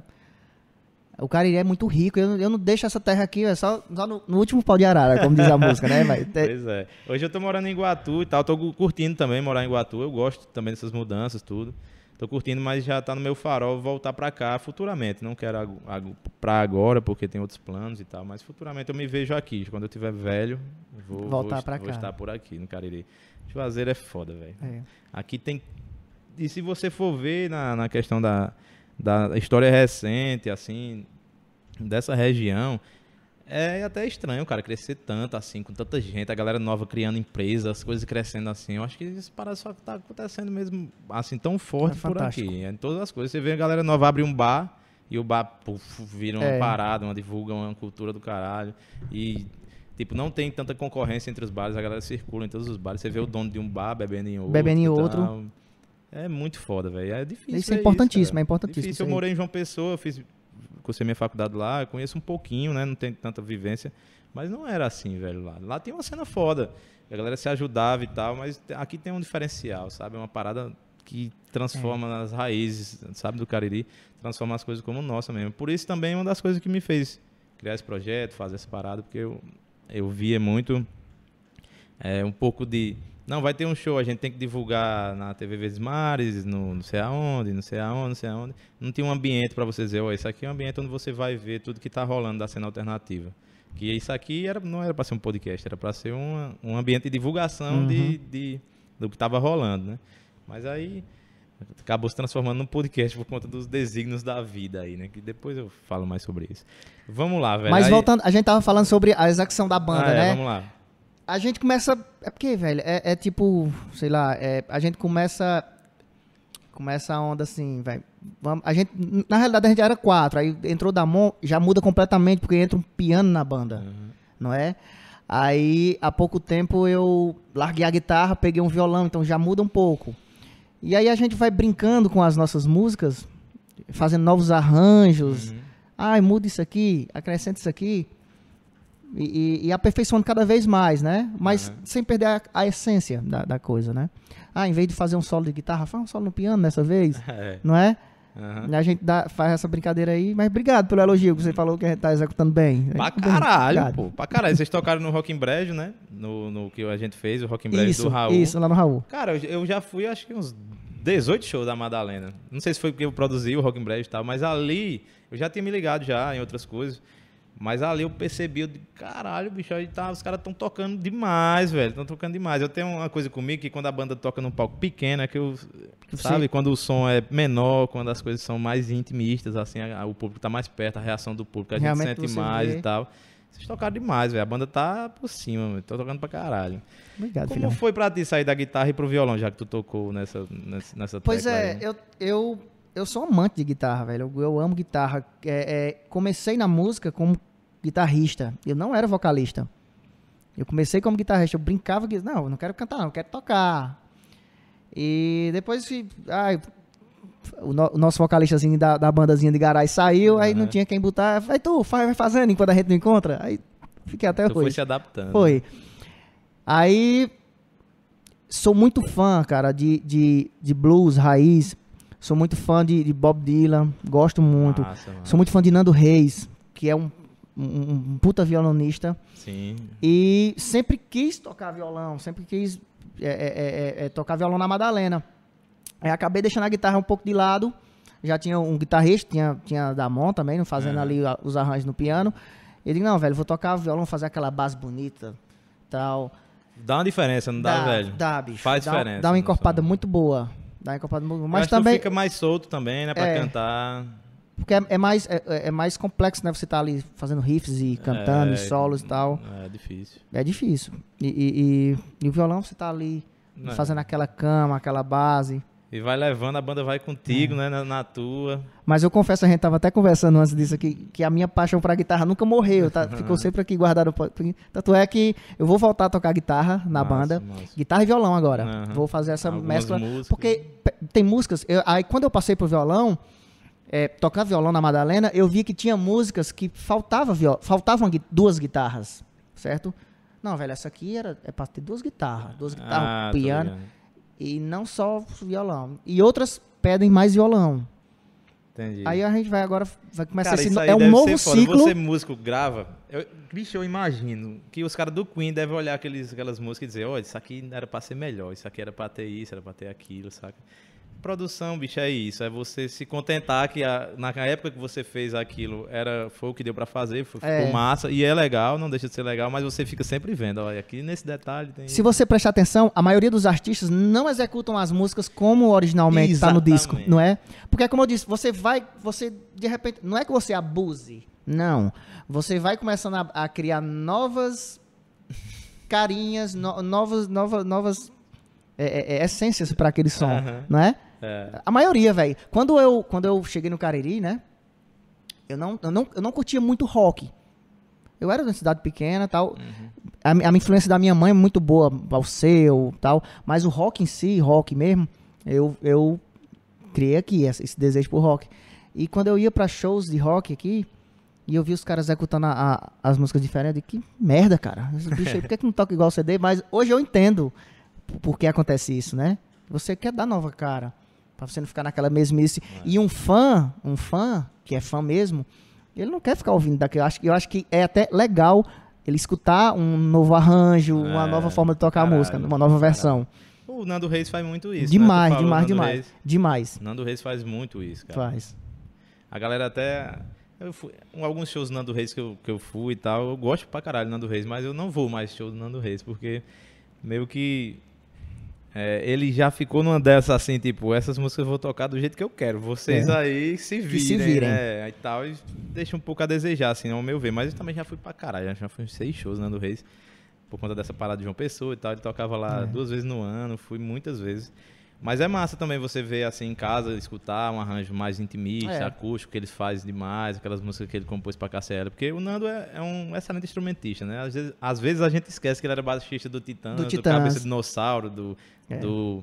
o Cariri é muito rico. Eu, eu não deixo essa terra aqui, é só, só no, no, último pau de arara, como diz a música, né? Mas, Pois é. Hoje eu tô morando em Iguatu e tal. Tô curtindo também morar em Iguatu. Eu gosto também dessas mudanças, tudo. Tô curtindo, mas já tá no meu farol voltar para cá futuramente. Não quero para agora, porque tem outros planos e tal. Mas futuramente eu me vejo aqui. Quando eu tiver velho, vou, voltar vou, pra vou cá. estar por aqui no Cariri. Juazeiro é foda, velho. É. Aqui tem e se você for ver na, na questão da, da história recente, assim, dessa região, é até estranho, cara, crescer tanto assim, com tanta gente, a galera nova criando empresas, as coisas crescendo assim. Eu acho que isso parece só que tá acontecendo mesmo assim tão forte é por aqui. É, em todas as coisas. Você vê a galera nova abrir um bar e o bar puf, vira uma é. parada, uma divulga uma cultura do caralho. E Tipo, não tem tanta concorrência entre os bares, a galera circula em todos os bares. Você vê o dono de um bar bebendo em outro. Bebendo em outro. É muito foda, velho. É difícil. Isso é, é importantíssimo, isso, é importantíssimo. Difícil. Eu morei em João Pessoa, eu fiz, cursei minha faculdade lá, eu conheço um pouquinho, né? Não tenho tanta vivência. Mas não era assim, velho, lá. Lá tem uma cena foda. A galera se ajudava e tal, mas aqui tem um diferencial, sabe? É uma parada que transforma é. nas raízes, sabe, do Cariri, transforma as coisas como nossa mesmo. Por isso também é uma das coisas que me fez criar esse projeto, fazer essa parada, porque eu, eu via muito é, um pouco de não, vai ter um show, a gente tem que divulgar na TV Vezes Mares, no não sei aonde, não sei aonde, não sei aonde. Não tem um ambiente para você dizer, ó, oh, isso aqui é um ambiente onde você vai ver tudo que está rolando da cena alternativa. Que isso aqui era, não era para ser um podcast, era para ser um, um ambiente de divulgação uhum. de, de, do que estava rolando, né? Mas aí acabou se transformando num podcast por conta dos desígnios da vida aí, né? Que depois eu falo mais sobre isso. Vamos lá, velho. Mas aí... voltando, a gente tava falando sobre a execução da banda, ah, é, né? Vamos lá a gente começa. É porque, velho, é, é tipo, sei lá, é, a gente começa. Começa a onda assim, velho. A gente, na realidade, a gente era quatro. Aí entrou Damon, já muda completamente, porque entra um piano na banda. Uhum. Não é? Aí, há pouco tempo, eu larguei a guitarra, peguei um violão, então já muda um pouco. E aí a gente vai brincando com as nossas músicas, fazendo novos arranjos. Uhum. Ai, muda isso aqui, acrescenta isso aqui. E, e, aperfeiçoando cada vez mais, né? Mas uhum. sem perder a, a essência da, da, coisa, né? Ah, em vez de fazer um solo de guitarra, faz um solo no piano dessa vez, é. não é? Aham. A gente dá- faz essa brincadeira aí, mas obrigado pelo elogio que você falou que a gente tá executando bem. Pra caralho, obrigado. pô. Pra caralho. Vocês tocaram no Rock in Brejo, né? No, no que a gente fez, o Rock in Brejo Isso, do Raul. isso, lá no Raul. Cara, eu, eu já fui, acho que uns 18 shows da Madalena. Não sei se foi porque eu produzi o Rock in Brejo e tal, mas ali eu já tinha me ligado já em outras coisas. Mas ali eu percebi, eu digo, caralho, bicho, aí tá, os caras estão tocando demais, velho. Estão tocando demais. Eu tenho uma coisa comigo que quando a banda toca num palco pequeno, é que eu. Sabe? Quando o som é menor, quando as coisas são mais intimistas, assim, a- o público tá mais perto, a reação do público, a gente Realmente sente você mais vê. e tal. Vocês tocaram demais, velho. A banda tá por cima, velho. Tô tocando pra caralho. Obrigado, Como filhão. foi pra ti sair da guitarra e pro violão, já que tu tocou nessa, nessa, nessa Pois é, aí? eu, eu, eu sou amante de guitarra, velho. Eu, eu amo guitarra. É, é, comecei na música como guitarrista. Eu não era vocalista. Eu comecei como guitarrista. Eu brincava que, não, eu não quero cantar, não, eu quero tocar. E depois, ai, o, no- o nosso vocalista assim, da, da bandazinha de garagem saiu, aí não tinha quem botar. Vai tu, faz, vai fazendo enquanto a gente não encontra. Aí fiquei até Tu foi hoje. se adaptando. Foi. Aí, sou muito fã, cara, de, de, de blues, raiz. Sou muito fã de, de Bob Dylan, gosto muito. Mano. Sou muito fã de Nando Reis, que é um, um, um puta violonista. Sim. E sempre quis tocar violão, sempre quis é, é, é, é, tocar violão na Madalena. Aí acabei deixando a guitarra um pouco de lado. Já tinha um guitarrista, tinha, tinha Damon também, fazendo Aham. ali os arranjos no piano. Eu digo, não, velho, vou tocar violão, fazer aquela base bonita, tal. Dá uma diferença, não dá, velho? Dá, bicho. Faz dá, diferença Dá uma no encorpada muito boa. Dá encorpada Mas também, fica mais solto também, né? Pra É. cantar. porque é, é mais, é, é mais complexo, né? Você tá ali fazendo riffs e cantando, É, e solos e tal. É difícil. É difícil. E, e, e- e o violão, você tá ali é. fazendo aquela cama, aquela base. E vai levando, a banda vai contigo, É. né? Na, na tua. Mas eu confesso, a gente tava até conversando antes disso aqui, que a minha paixão pra guitarra nunca morreu, tá? Ficou sempre aqui guardado. Tanto é que eu vou voltar a tocar guitarra na Massa, banda. massa. Guitarra e violão agora. Aham. Vou fazer essa Algumas mescla. músicas. Porque tem músicas. eu- aí quando eu passei pro violão, é, tocar violão na Madalena, eu vi que tinha músicas que faltava viol- faltavam duas guitarras, certo? Não, velho, essa aqui era, é pra ter duas guitarras. Duas guitarras, Ah, piano. E não só violão. E outras pedem mais violão. Entendi. Aí a gente vai agora, vai começar Cara, esse, no- é um novo ciclo. Você músico grava. Eu, bicho, eu imagino que os caras do Queen devem olhar aqueles, aquelas músicas e dizer, olha, isso aqui era pra ser melhor, isso aqui era pra ter isso, era pra ter aquilo, saca? Produção, bicho, é isso. É você se contentar que a- na época que você fez aquilo era, foi o que deu pra fazer, foi, É. ficou massa. E é legal, não deixa de ser legal, mas você fica sempre vendo. Olha, aqui nesse detalhe tem. Se você prestar atenção, a maioria dos artistas não executam as músicas como originalmente está no disco, não é? Porque é como eu disse, você vai, você de repente, não é que você abuse, não. Você vai começando a, a criar novas carinhas, no- novas, novas, novas é, é, é, essências para aquele som, Aham. não é? A maioria, velho. Quando eu, quando eu cheguei no Cariri, né? Eu não, eu não, eu não curtia muito rock. Eu era de uma cidade pequena tal. Uhum. A, a minha influência da minha mãe é muito boa, ao seu tal. Mas o rock em si, rock mesmo, eu, eu criei aqui esse, desejo por rock. E quando eu ia pra shows de rock aqui, e eu vi os caras executando a- a- as músicas diferentes, que merda, cara. Esse bicho aí, por que, que não toca igual o CD? Mas hoje eu entendo por que acontece isso, né? Você quer dar nova cara. Pra você não ficar naquela mesmice. E um fã, um fã, que é fã mesmo, ele não quer ficar ouvindo daquilo. Eu acho, eu acho que é até legal ele escutar um novo arranjo, uma É, nova forma de tocar caralho, a música, uma nova versão. O Nando Reis faz muito isso. né? Demais, falou demais, Nando demais. Reis. Demais. Nando Reis faz muito isso, cara. Faz. A galera até. Eu fui, alguns shows do Nando Reis que eu, que eu fui e tal, eu gosto pra caralho do Nando Reis, mas eu não vou mais show do Nando Reis, porque meio que. É, ele já ficou numa dessas assim, tipo, essas músicas eu vou tocar do jeito que eu quero. Vocês É. aí se virem. se virem. né, E tal, e deixa um pouco a desejar, assim, ao meu ver. Mas eu também já fui pra caralho, já fui em seis shows do Nando Reis. Por conta dessa parada de João Pessoa e tal. Ele tocava lá É. duas vezes no ano, fui muitas vezes. Mas é massa também você ver assim em casa, escutar um arranjo mais intimista, É. acústico, que eles fazem demais, aquelas músicas que ele compôs pra KCL. Porque o Nando é, é um excelente instrumentista, né? Às vezes, às vezes a gente esquece que ele era baixista do Titãs, Do do, Titãs. Cabeça de Dinossauro, do, É. do,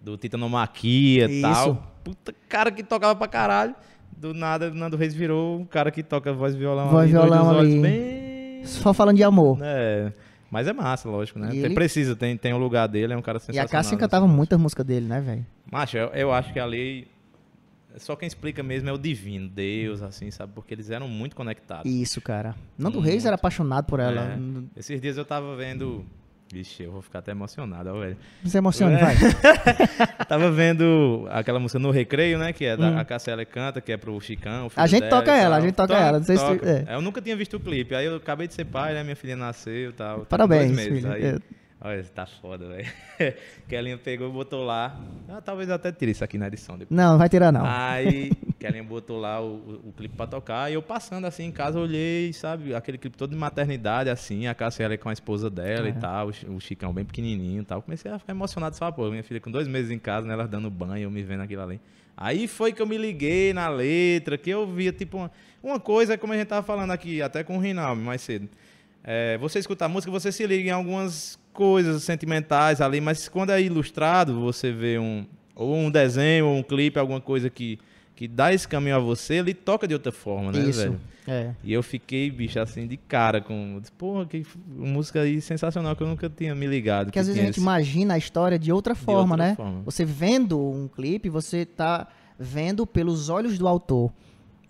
do Titanomaquia e Isso. tal. Puta cara que tocava pra caralho. Do nada, o Nando Reis virou um cara que toca voz e violão Voz ali, violão dos olhos ali. bem... Só falando de amor. É, mas é massa, lógico, né? E Tem, ele- precisa, tem, tem o lugar dele, é um cara E sensacional. a Cássia cantava música. muitas músicas dele, né, velho? Macho, eu, eu acho que ali só quem explica mesmo é o divino, Deus, assim, sabe? Porque eles eram muito conectados. Isso, cara. Nando Muito. Reis era apaixonado por ela. É. Esses dias eu tava vendo. Vixe, eu vou ficar até emocionado, ó, velho. Não se emocione, É. vai. Tava vendo aquela música No Recreio, né? Que é da Hum. a canta, que é pro Chicão. A gente dela toca ela, a gente toca ela, não sei se- toca. é. Eu nunca tinha visto o clipe. Aí eu acabei de ser pai, né? Minha filha nasceu e tal. tá Parabéns, meses. filho. Aí, É. Olha, tá foda, velho. Kellinha pegou e botou lá. Ah, talvez eu até tire isso aqui na edição depois. Não, não vai tirar, não. Aí, Kellinha botou lá o, o, clipe pra tocar. E eu passando assim em casa, olhei, sabe? Aquele clipe todo de maternidade, assim. A Cássia ela com a esposa dela É. e tal. O, o Chicão bem pequenininho e tal. Comecei a ficar emocionado. Só, pô, minha filha com dois meses em casa, né? Ela dando banho, eu me vendo aquilo ali. Aí foi que eu me liguei na letra, que eu via, tipo, uma, uma coisa, como a gente tava falando aqui, até com o Rinaldo mais cedo. É, você escuta a música, você se liga em algumas coisas sentimentais ali, mas quando é ilustrado, você vê um ou um desenho, ou um clipe, alguma coisa que, que dá esse caminho a você, ele toca de outra forma, né, Isso. velho? É. E eu fiquei, bicho, assim, de cara com. Porra, que música aí sensacional que eu nunca tinha me ligado. Porque que às vezes a gente esse- imagina a história de outra forma, outra né? forma. Você vendo um clipe, você tá vendo pelos olhos do autor,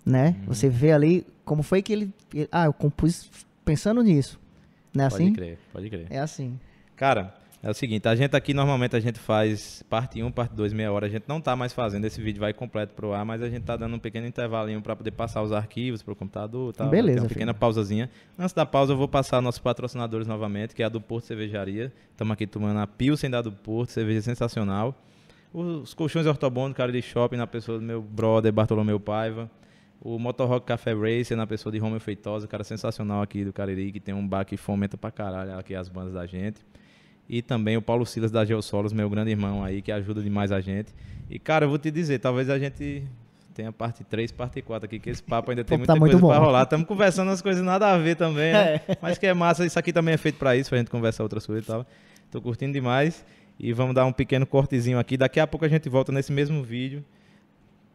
né? Uhum. Você vê ali como foi que ele... Ah, eu compus pensando nisso. Não é Pode assim? crer, pode crer. É assim. Cara, é o seguinte, a gente aqui normalmente a gente faz parte 1, parte 2, meia hora. A gente não tá mais fazendo, esse vídeo vai completo pro ar, mas a gente tá dando um pequeno intervalinho para poder passar os arquivos pro computador tal. Beleza, Tem uma filho. pequena pausazinha. Antes da pausa, eu vou passar nossos patrocinadores novamente, que é a do Porto Cervejaria. Estamos aqui tomando a Pilsen da do Porto, cerveja sensacional. Os colchões ortobono, cara de shopping, na pessoa do meu brother Bartolomeu Paiva. O Motorrock Café Racer, na pessoa de Romeu Feitosa, cara sensacional aqui do Cariri, que tem um bar que fomenta pra caralho aqui as bandas da gente. E também o Paulo Silas da Geossolos, meu grande irmão aí, que ajuda demais a gente. E, cara, eu vou te dizer, talvez a gente tenha parte 3, parte 4 aqui, que esse papo ainda tem Pô, muita tá muito coisa pra bom. rolar. Estamos conversando umas coisas nada a ver também, né? Mas que é massa, isso aqui também é feito pra isso, pra gente conversar outras coisas e tal. Tô curtindo demais. E vamos dar um pequeno cortezinho aqui. Daqui a pouco a gente volta nesse mesmo vídeo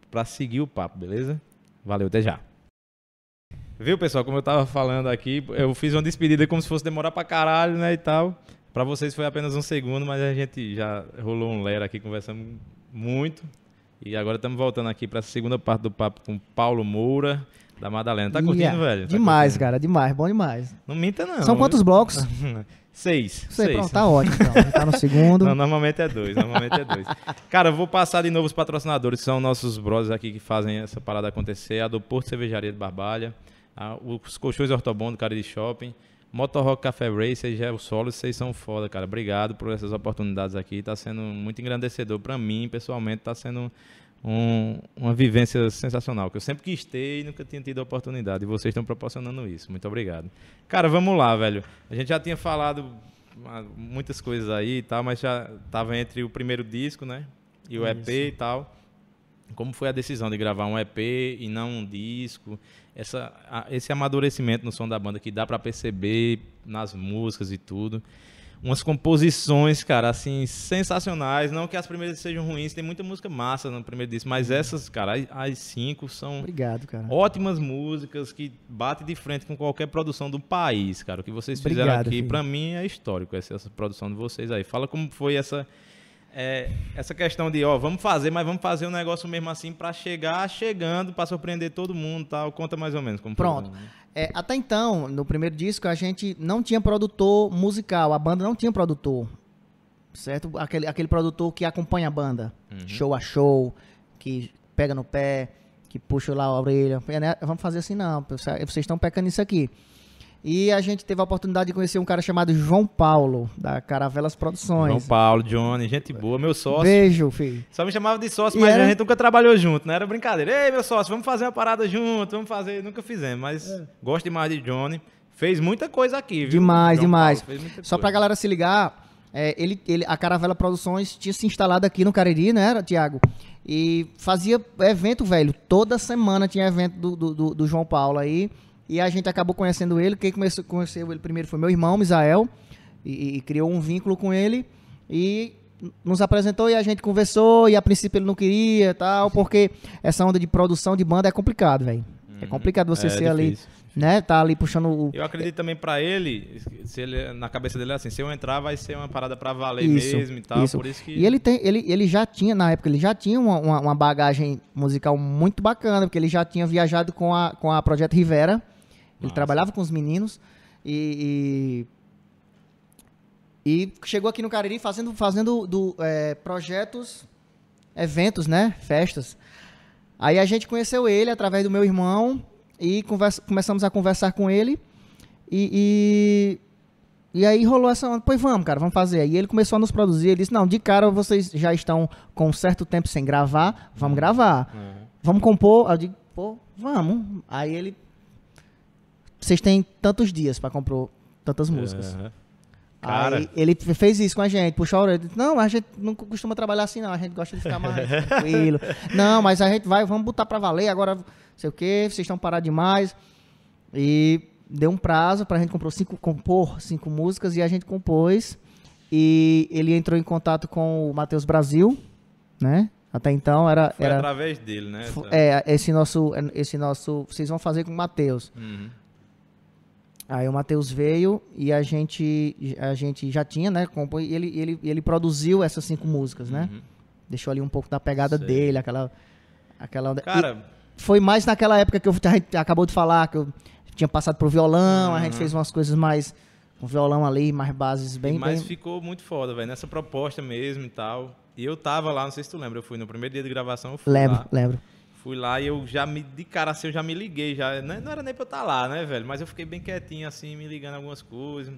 pra seguir o papo, beleza? Valeu, até já. Viu, pessoal? Como eu tava falando aqui, eu fiz uma despedida como se fosse demorar pra caralho, né, e tal. Pra vocês foi apenas um segundo, mas a gente já rolou um lera aqui, conversamos muito. E agora estamos voltando aqui pra segunda parte do papo com Paulo Moura, da Madalena. Tá curtindo, Yeah. velho? Tá Demais, curtindo? cara, demais, bom demais. Não minta, não. São quantos blocos? Seis. Sei, seis. pronto, tá ótimo. Então. Tá no segundo. Não, normalmente é dois, normalmente é dois. Cara, eu vou passar de novo os patrocinadores, que são nossos brothers aqui que fazem essa parada acontecer. A do Porto Cervejaria de Barbalha, a- os colchões Ortobon do Cara de Shopping, Motorrock Café Racer e Gel Solo, vocês são foda, cara. Obrigado por essas oportunidades aqui. Tá sendo muito engrandecedor pra mim, pessoalmente, tá sendo um- uma vivência sensacional, que eu sempre quis ter e nunca tinha tido a oportunidade. E vocês estão proporcionando isso. Muito obrigado. Cara, vamos lá, velho. A gente já tinha falado ah, muitas coisas aí e tal, mas já tava entre o primeiro disco, né? E o EP e tal. Como foi a decisão de gravar um EP e não um disco? Essa, a- esse amadurecimento no som da banda que dá pra perceber nas músicas e tudo. Umas composições, cara, assim, sensacionais. Não que as primeiras sejam ruins, tem muita música massa no primeiro disco, mas essas, cara, as- cinco são Obrigado, cara. ótimas músicas que batem de frente com qualquer produção do país, cara. O que vocês fizeram Obrigado, aqui, pra mim, é histórico, essa, essa produção de vocês aí. Fala como foi essa é, essa questão de, ó, vamos fazer, mas vamos fazer um negócio mesmo assim pra chegar chegando, pra surpreender todo mundo tal. Conta mais ou menos como Pronto. foi. É, até então, no primeiro disco, a gente não tinha produtor musical, a banda não tinha produtor. Certo? Aquele, aquele produtor que acompanha a banda, Uhum. show a show, que pega no pé, que puxa lá a orelha. É, né? Vamos fazer assim, não. Vocês estão pecando isso aqui. E a gente teve a oportunidade de conhecer um cara chamado João Paulo, da Caravelas Produções. João Paulo, Johnny, gente boa, meu sócio. Beijo, filho. Só me chamava de sócio, E mas era- a gente nunca trabalhou junto, não era brincadeira. Ei, meu sócio, vamos fazer uma parada junto, vamos fazer. Nunca fizemos, mas É. gosto demais de Johnny. Fez muita coisa aqui, viu? Demais, João demais. Só pra galera se ligar, é, ele, ele, a Caravela Produções tinha se instalado aqui no Cariri, né, Tiago? E fazia evento, velho. Toda semana tinha evento do, do- do João Paulo aí. E a gente acabou conhecendo ele. Quem começou, conheceu ele primeiro foi meu irmão, Misael. E, e criou um vínculo com ele. E nos apresentou e a gente conversou. E a princípio ele não queria e tal, porque essa onda de produção de banda é complicado, velho. É complicado você É ser ali difícil, né? Tá ali puxando o. Eu acredito também pra ele, se ele, na cabeça dele é assim, se eu entrar vai ser uma parada pra valer Isso, mesmo e tal, isso. por isso que... E ele tem, ele, ele já tinha, na época, ele já tinha uma, uma, uma bagagem musical muito bacana, porque ele já tinha viajado com a, com a Projeto Rivera. Ele trabalhava com os meninos e, e, e chegou aqui no Cariri fazendo, fazendo do, é, projetos, eventos, né? Festas. Aí a gente conheceu ele através do meu irmão e conversa- começamos a conversar com ele. E, e, e aí rolou essa. onda, Pois vamos, cara, vamos fazer. Aí ele começou a nos produzir. Ele disse: Não, de cara vocês já estão com um certo tempo sem gravar, vamos gravar. Uhum. Vamos compor? Aí Eu digo: Pô, vamos. Aí ele. Vocês têm tantos dias pra compor tantas músicas. Aham. Cara, Aí ele fez isso com a gente, puxou a orelha. Não, a gente não costuma trabalhar assim, não. A gente gosta de ficar mais tranquilo. Não, mas a gente vai, vamos botar pra valer agora, sei o quê, vocês estão parados demais. E deu um prazo pra gente compor cinco, compor cinco músicas e a gente compôs. E ele entrou em contato com o Matheus Brasil, né? Até então era. foi era através dele, né? é, esse nosso, esse nosso. Vocês vão fazer com o Matheus. Uhum. Aí o Matheus veio e a gente, a gente já tinha, né? e ele, ele, ele produziu essas cinco músicas, né? Uhum. Deixou ali um pouco da pegada Sei. dele, aquela. aquela onda. Cara, E foi mais naquela época que eu, a gente acabou de falar, que eu tinha passado pro violão, a gente Uhum. fez umas coisas mais. Com violão ali, mais bases bem. mas bem... ficou muito foda, velho, nessa proposta mesmo e tal. E eu tava lá, não sei se tu lembra, eu fui no primeiro dia de gravação, eu fui Lembro, lá. lembro. Fui lá e eu já me, de cara assim, eu já me liguei, já, não não era nem pra eu estar lá, né, velho, mas eu fiquei bem quietinho assim, me ligando algumas coisas.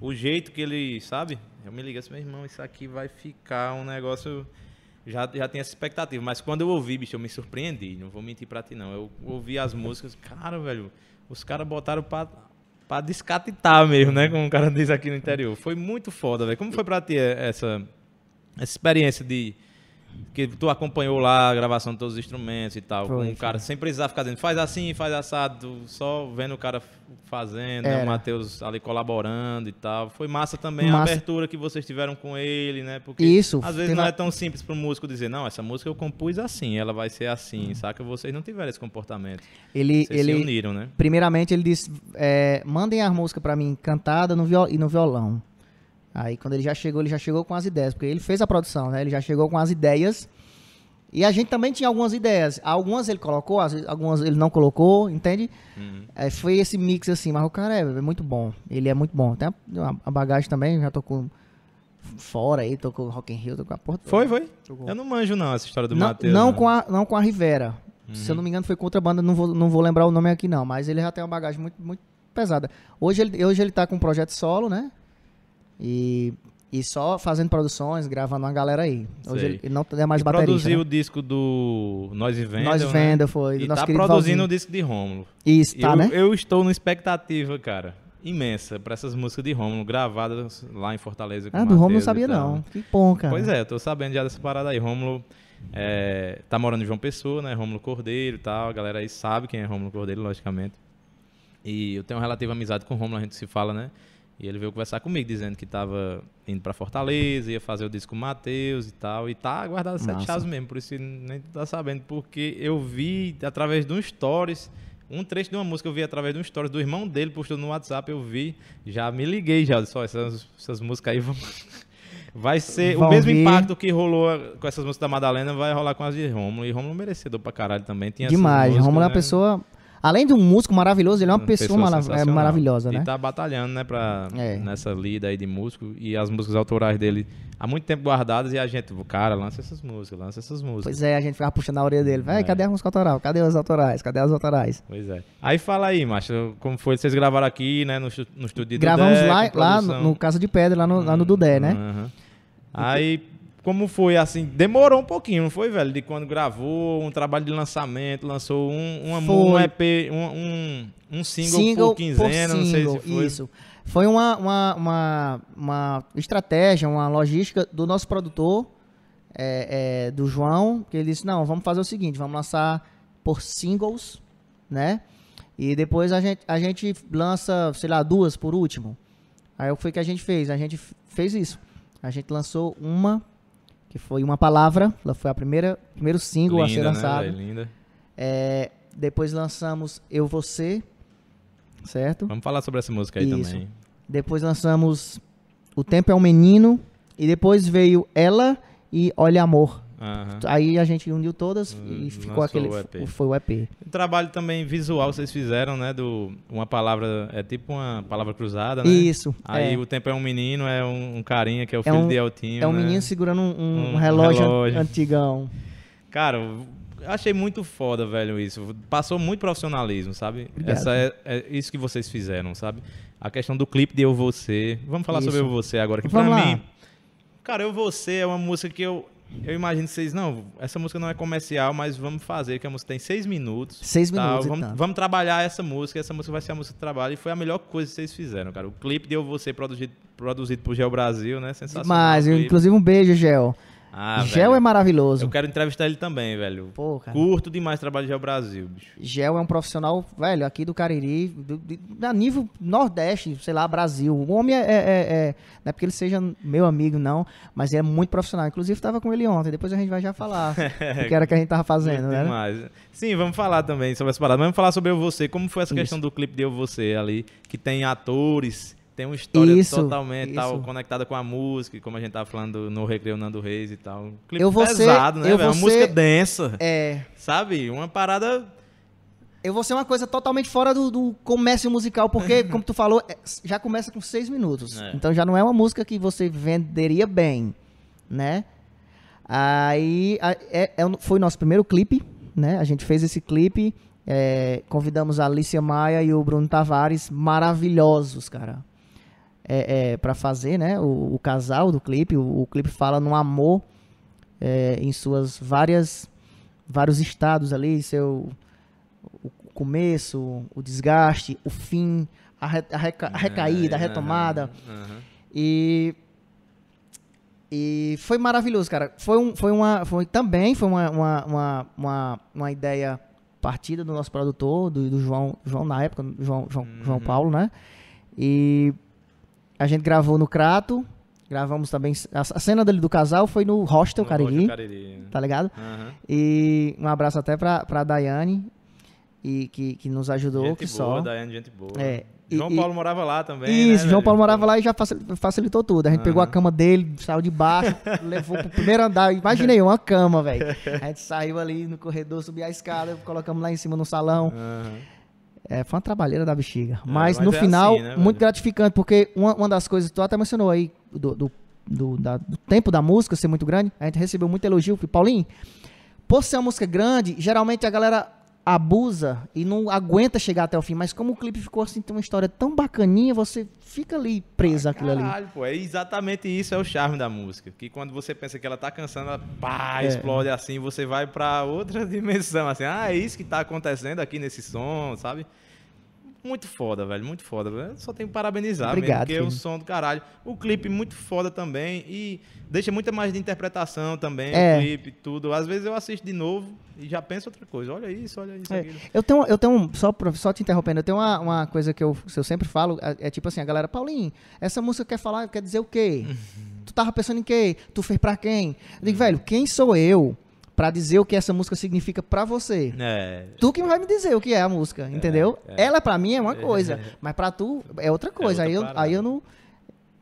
O jeito que ele, sabe? Eu me liguei assim, meu irmão, isso aqui vai ficar um negócio... Já, já tinha essa expectativa, mas quando eu ouvi, bicho, eu me surpreendi, não vou mentir pra ti não. Eu ouvi as músicas, cara, velho, os caras botaram pra, pra descatitar mesmo, né, como o cara diz aqui no interior. Foi muito foda, velho. Como foi pra ti essa, essa experiência de que tu acompanhou lá a gravação de todos os instrumentos e tal, Foi, com o cara sem precisar ficar dizendo faz assim, faz assado, só vendo o cara fazendo, né, o Matheus ali colaborando e tal. Foi massa também a Massa. abertura que vocês tiveram com ele, né? Porque Isso, às vezes não a- é tão simples para músico dizer, não, essa música eu compus assim, ela vai ser assim, saca? Vocês não tiveram esse comportamento. Ele, Vocês ele, se uniram, né? Primeiramente, ele disse: é, mandem a música pra mim cantada no viol e no violão. Aí, quando ele já chegou, ele já chegou com as ideias, porque ele fez a produção, né? Ele já chegou com as ideias. E a gente também tinha algumas ideias. Algumas ele colocou, algumas ele não colocou, entende? Uhum. É, foi esse mix assim, mas o cara é, é muito bom. Ele é muito bom. Tem a, a bagagem também, já tocou fora aí, tocou Rock in Rio, tocou a porta. Foi, foi? Tocou. Eu não manjo não essa história do Não, Matheus. não né? com a, não com a Rivera. Se eu não me engano, foi com outra banda, não vou, não vou lembrar o nome aqui não, mas ele já tem uma bagagem muito, muito pesada. Hoje ele, hoje ele tá com um projeto solo, né? E, e só fazendo produções, gravando uma galera aí. Hoje ele, ele não é mais E baterista. produziu né? o disco do Nós e Venda, Nós né? Venda foi, do E tá produzindo Valzinho. o disco de Rômulo. Isso, tá, eu, né? eu estou numa expectativa, cara, imensa pra essas músicas de Rômulo, gravadas lá em Fortaleza. Ah, do Romulo não e sabia não. Que bom, cara. Pois é, eu tô sabendo já dessa parada aí. Rômulo é, tá morando em João Pessoa, né? Rômulo Cordeiro e tal. A galera aí sabe quem é Rômulo Cordeiro, logicamente. E eu tenho uma relativa amizade com o Rômulo, a gente se fala, né? E ele veio conversar comigo, dizendo que tava indo pra Fortaleza, ia fazer o disco com o Matheus e tal. E tá guardado sete chaves mesmo, por isso nem tá sabendo. Porque eu vi através de um stories, um trecho de uma música eu vi através de um stories do irmão dele, postou no WhatsApp, eu vi, já me liguei já. Só essas, essas músicas aí vão. Vai ser Vão o mesmo vir. impacto que rolou com essas músicas da Madalena, vai rolar com as de Rômulo. E Rômulo merecedor pra caralho também. Tinha Demais. músicas, Romulo é uma né? pessoa. Além de um músico maravilhoso, ele é uma, pessoa, mara- é maravilhosa, E né? tá batalhando, né, pra, É. nessa lida aí de músico. E as músicas autorais dele há muito tempo guardadas. E a gente, cara, lança essas músicas, lança essas músicas. Pois é, a gente ficava puxando a orelha dele. Vai, É. cadê a música autoral? Cadê as autorais? Cadê as autorais? Pois é. Aí fala aí, macho, como foi? Vocês gravaram aqui, né, no, no estúdio de Gravamos Dudé, lá, lá no, no Casa de Pedra, lá no, lá no Dudé, né? Aham. Aí, como foi assim? Demorou um pouquinho, não foi, velho? De quando gravou, um trabalho de lançamento, lançou um, uma, um. EP, um, um, um single, por quinzena, não sei se foi. Isso. Foi uma, uma, uma, uma estratégia, uma logística do nosso produtor, é, é, do João, que ele disse, não, vamos fazer o seguinte, vamos lançar por singles, né? E depois a gente, a gente lança, sei lá, duas por último. Aí foi o que a gente fez, a gente fez isso. A gente lançou uma, que foi uma palavra, ela foi a primeira primeiro single a ser Linda, né, lançado. velho? Linda. É, depois lançamos Eu Você, certo? Vamos falar sobre essa música aí Isso. também. Depois lançamos O Tempo é um Menino. E depois veio Ela e Olha Amor. Aham. Aí a gente uniu todas e ficou lançou aquele. o EP. Foi o EP. Um trabalho também visual vocês fizeram, né? Do uma palavra é tipo uma palavra cruzada, né? Isso. Aí é. o tempo é um menino, é um, um carinha que é o É filho um- de Eltinho. É um né? menino segurando um, um Um relógio, relógio. antigão. Cara, eu achei muito foda, velho, isso. Passou muito profissionalismo, sabe? Obrigado. Essa é, é isso que vocês fizeram, sabe? A questão do clipe de Eu Você. Vamos falar sobre Isso. Eu Você agora, que Vamos pra lá. mim. Cara, Eu Você é uma música que eu. Eu imagino vocês, não, essa música não é comercial, mas vamos fazer, que a música tem seis minutos. Seis tal, minutos vamos, vamos trabalhar essa música, essa música vai ser a música de trabalho. E foi a melhor coisa que vocês fizeram, cara. O clipe de Eu Você produzido, produzido por Geo Brasil, né? Sensacional. Mas, inclusive, um beijo, Gel. Ah, Gel velho. é maravilhoso. Eu quero entrevistar ele também, velho. Pô, cara. Curto demais o trabalho de Geo Brasil, bicho. Gel é um profissional, velho, aqui do Cariri, do, de- a nível Nordeste, sei lá, Brasil. O homem é, é- é- é- Não é porque ele seja meu amigo, não, mas é muito profissional. Inclusive, tava com ele ontem, depois a gente vai já falar o que era que a gente tava fazendo, né? demais. Sim, vamos falar também sobre essa parada. Vamos falar sobre Eu Você. Como foi essa Isso. questão do clipe de Eu Você ali? Que tem atores, tem uma história Isso, totalmente tal, isso. conectada com a música, como a gente tava falando no Recreio Nando Reis e tal. Um clipe Eu Você- pesado, né, Eu velho? Uma Você- música densa, É. sabe? Uma parada... Eu vou ser uma coisa totalmente fora do, do comércio musical, porque, como tu falou, é, já começa com seis minutos. É. Então já não é uma música que você venderia bem, né? Aí a- é- é foi o nosso primeiro clipe, né? A gente fez esse clipe, é, convidamos a Alicia Maia e o Bruno Tavares, maravilhosos, cara. É, é, para fazer, né? O, o casal do clipe, o, o clipe fala no amor é, em suas várias vários estados ali, seu o começo, o desgaste, o fim, a, re- a reca- a recaída, a Aham, retomada. aham. E e foi maravilhoso, cara. Foi, um, foi uma foi também foi uma, uma, uma, uma, uma ideia partida do nosso produtor, do, do João, João na época, João, João, João Paulo, né? E a gente gravou no Crato, gravamos também a, cena dele do casal foi no Hostel No Cariri, Rocha Cariri. tá ligado? Aham. E um abraço até pra, pra Daiane, e, que, que nos ajudou, Gente que boa, só. Daiane, gente boa. É, e- João e- Paulo morava lá também, Isso, né, João? Paulo morava lá e já facil- facilitou tudo. A gente pegou a cama dele, saiu de baixo, levou pro primeiro andar. Imaginei, uma cama, velho. A gente saiu ali no corredor, subiu a escada, colocamos lá em cima no salão. Aham. É, foi uma trabalheira da bexiga. Mas, mas no é final, assim, né, muito gratificante, porque uma, uma das coisas, tu até mencionou aí, do, do, do- da- do tempo da música ser muito grande, a gente recebeu muito elogio. Paulinho, por ser uma música grande, geralmente a galera abusa e não aguenta chegar até o fim. Mas como o clipe ficou assim, tem uma história tão bacaninha, você fica ali preso àquilo ali. Caralho, pô, é exatamente isso, é o charme da música. Que quando você pensa que ela tá cansando, ela pá, É. explode assim, você vai pra outra dimensão, assim, ah, é isso que tá acontecendo aqui nesse som, sabe? Muito foda, velho, muito foda. velho. Eu só tenho que parabenizar Obrigado, mesmo, porque é o som do caralho. O clipe muito foda também e deixa muita mais de interpretação também, É. o clipe, tudo. Às vezes eu assisto de novo e já penso outra coisa. Olha isso, olha isso, É, eu tenho, eu tenho só, só te interrompendo, eu tenho uma, uma coisa que eu, eu sempre falo, é, é tipo assim, a galera, Paulinho, essa música quer falar, quer dizer o quê? tu tava pensando em quê? Tu fez pra quem? Eu digo, velho, quem sou eu pra dizer o que essa música significa pra você? É, Tu que vai me dizer o que é a música, entendeu? é. Ela pra mim é uma coisa, mas pra tu é outra coisa. outra aí, eu, parada. aí eu não.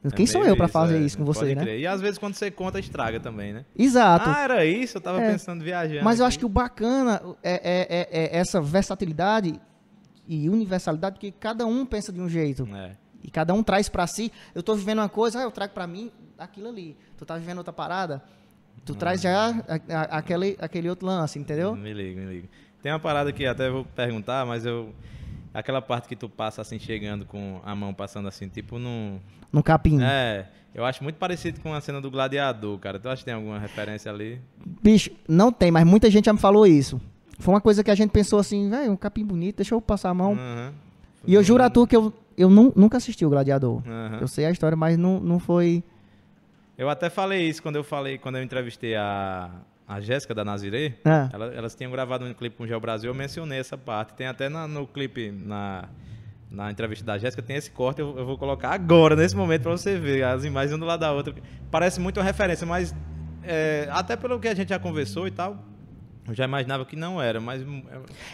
é Quem sou meio eu pra fazer é, isso com você, né? E às vezes quando você conta, estraga também, né? Exato. Ah, era isso? Eu tava É. pensando viajando. Mas eu aqui. acho que o bacana é, é- é- é essa versatilidade e universalidade que cada um pensa de um jeito. É. E cada um traz pra si. Eu tô vivendo uma coisa, ah, eu trago pra mim aquilo ali. Tu tá vivendo outra parada, tu traz já a- a- aquele, aquele outro lance, entendeu? Me liga, me liga. Tem uma parada que até vou perguntar, mas eu. Aquela parte que tu passa assim, chegando com a mão passando assim, tipo num. No capim. É. Eu acho muito parecido com a cena do Gladiador, cara. Tu acha que tem alguma referência ali? Bicho, não tem, mas muita gente já me falou isso. Foi uma coisa que a gente pensou assim, velho, um capim bonito, deixa eu passar a mão. Aham. E eu juro a tu que eu, eu nu- nunca assisti o Gladiador. Aham. Eu sei a história, mas não, não foi. Eu até falei isso quando eu falei, quando eu entrevistei a, a Jéssica da Nazirê. Ah. Ela- elas tinham gravado um clipe com o Geo Brasil, eu mencionei essa parte. Tem até na- no clipe, na, na entrevista da Jéssica, tem esse corte, eu, eu vou colocar agora, nesse momento, pra você ver as imagens uma do lado da outra. Parece muito uma referência, mas é, até pelo que a gente já conversou e tal, eu já imaginava que não era, mas...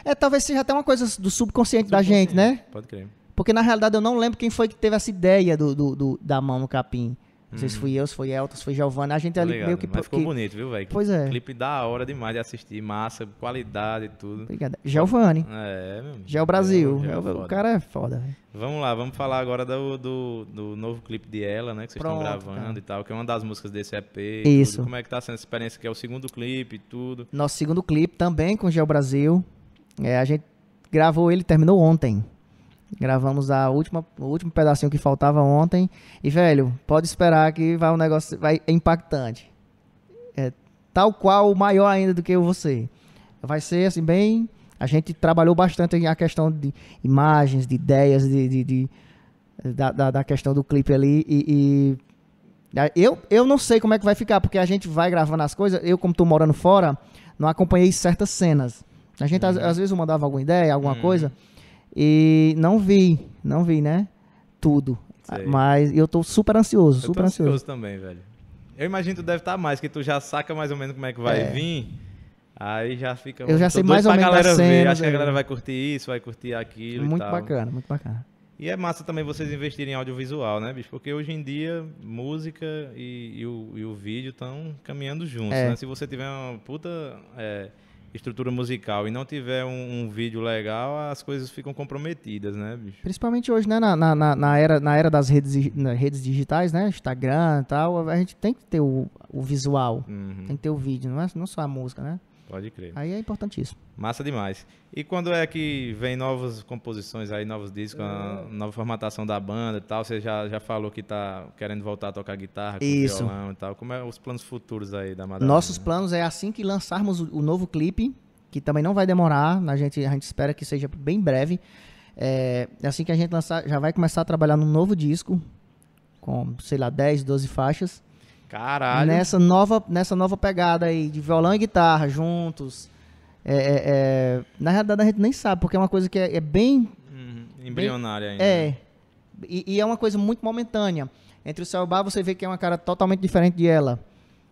é- É, talvez seja até uma coisa do subconsciente da gente, né? Pode crer. Porque na realidade eu não lembro quem foi que teve essa ideia do, do- do- da mão no capim. Não sei se fui eu, se foi Elton, se foi Giovanna. A gente Tô ali ligado, meio que. Mas ficou que- bonito, viu, velho? Pois é. Clipe da hora demais de assistir. Massa, qualidade e tudo. Obrigado. Giovanni. É, meu. Já é o Brasil. É É o- o cara é foda, velho. Vamos lá, vamos falar agora do, do, do novo clipe de ela, né? Que vocês estão Pronto, gravando cara. e tal, que é uma das músicas desse EP. Isso. tudo. Como é que tá sendo essa experiência? Que é o segundo clipe e tudo. Nosso segundo clipe também com Geo Brasil. É, a gente gravou ele, terminou ontem. Gravamos a última, o último pedacinho que faltava ontem. E, velho, pode esperar que vai um negócio vai, é impactante. É, tal qual, maior ainda do que você. Vai ser, assim, bem... A gente trabalhou bastante a questão de imagens, de ideias, de, de- de- da, da, da questão do clipe ali. E, e eu, eu não sei como é que vai ficar, porque a gente vai gravando as coisas. Eu, como tô morando fora, não acompanhei certas cenas. A gente, às, às vezes, eu mandava alguma ideia, alguma Uhum. coisa, e não vi, não vi, né? Tudo. Sei. Mas eu tô super ansioso, Eu super ansioso. ansioso também, velho. Eu imagino que tu deve estar mais, que tu já saca mais ou menos como é que vai É. vir. Aí já fica. Eu já sei mais ou menos galera das ver. Acho que a galera vai curtir isso, vai curtir aquilo. e Muito bacana, muito bacana. E é massa também vocês investirem em audiovisual, né, bicho? Porque hoje em dia, música e, e o, e o vídeo estão caminhando juntos, É. né? Se você tiver uma puta é, estrutura musical e não tiver um, um vídeo legal, as coisas ficam comprometidas, né, bicho? Principalmente hoje, né, na, na, na- era, na era das redes, redes digitais, né, Instagram e tal, a gente tem que ter o, o visual, Uhum, tem que ter o vídeo, não é não só a música, né? Pode crer. Aí é importantíssimo. Massa demais. E quando é que vem novas composições aí, novos discos, a nova formatação da banda e tal? Você já, já falou que tá querendo voltar a tocar guitarra com Isso. violão e tal. Como é os planos futuros aí da Madalena? Nossos planos é assim que lançarmos o, o novo clipe, que também não vai demorar, a gente, a gente espera que seja bem breve. É, assim que a gente lançar, já vai começar a trabalhar num novo disco, com, sei lá, 10, 12 faixas. Caralho. Nessa nova, nessa nova pegada aí de violão e guitarra juntos. É, é, é, na realidade a gente nem sabe, porque é uma coisa que é, é bem. Uhum, Embrionária ainda. É. E, e é uma coisa muito momentânea. Entre o Céu e o Bar, você vê que é uma cara totalmente diferente de ela.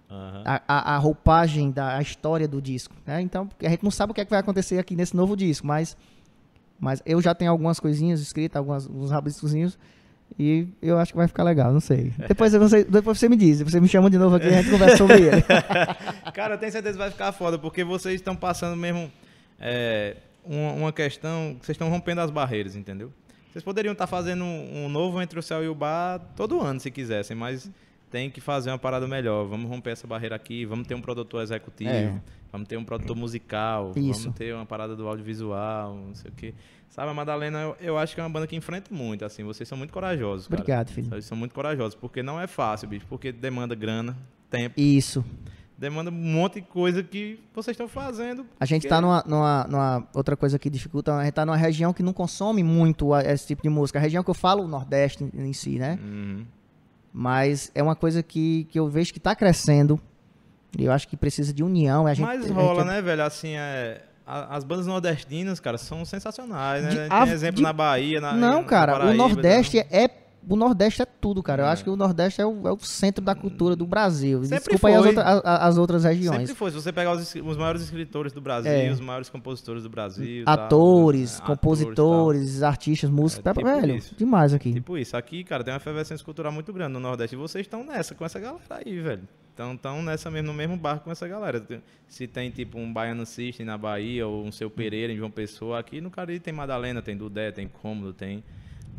Aham. A, a, a roupagem da a história do disco. Né? Então, a gente não sabe o que, é que vai acontecer aqui nesse novo disco, mas, mas eu já tenho algumas coisinhas escritas, algumas, alguns rabiscozinhos. E eu acho que vai ficar legal, não sei. Depois você, depois você me diz, você me chama de novo aqui e a gente conversa sobre ele. Cara, eu tenho certeza que vai ficar foda, porque vocês estão passando mesmo é, uma, uma questão que vocês estão rompendo as barreiras, entendeu? Vocês poderiam estar fazendo um, um novo entre o céu e o bar todo ano, se quisessem, mas tem que fazer uma parada melhor. Vamos romper essa barreira aqui, vamos ter um produtor executivo, É. vamos ter um produtor musical, Isso. vamos ter uma parada do audiovisual, não sei o quê. Sabe, a Madalena, eu, eu acho que é uma banda que enfrenta muito, assim, vocês são muito corajosos, cara. Obrigado, filho. Vocês são muito corajosos, porque não é fácil, bicho, porque demanda grana, tempo, Isso. demanda um monte de coisa que vocês estão fazendo. A gente porque- tá numa, numa, numa- Outra coisa que dificulta, a gente tá numa região que não consome muito a- esse tipo de música. A região que eu falo, o Nordeste em, si, né? Uhum. Mas é uma coisa que, que eu vejo que tá crescendo. Eu acho que precisa de união. A gente, Mas a gente- rola, né, velho? Assim, é... As bandas nordestinas, cara, são sensacionais, né? De- Tem a- exemplo de- na Bahia, na Não, cara, Paraíba, o Nordeste né? é. O Nordeste é tudo, cara. Eu É. acho que o Nordeste é o, é o centro da cultura do Brasil. Sempre Desculpa aí as, foi. outra- a- as outras regiões. Sempre foi. Se você pegar os, os maiores escritores do Brasil, É. os maiores compositores do Brasil. tal, Atores, né? compositores, artistas, músicos. É, tá, tipo velho, isso. demais aqui. Tipo isso. Aqui, cara, tem uma efervescência cultural muito grande no Nordeste. E vocês estão nessa, com essa galera aí, velho. Então, estão nessa mesmo, no mesmo barco com essa galera. Se tem, tipo, um Baiano System na Bahia, ou um Seu Pereira em João Pessoa, aqui no Cariri tem Madalena, tem Dudé, tem Cômodo, tem...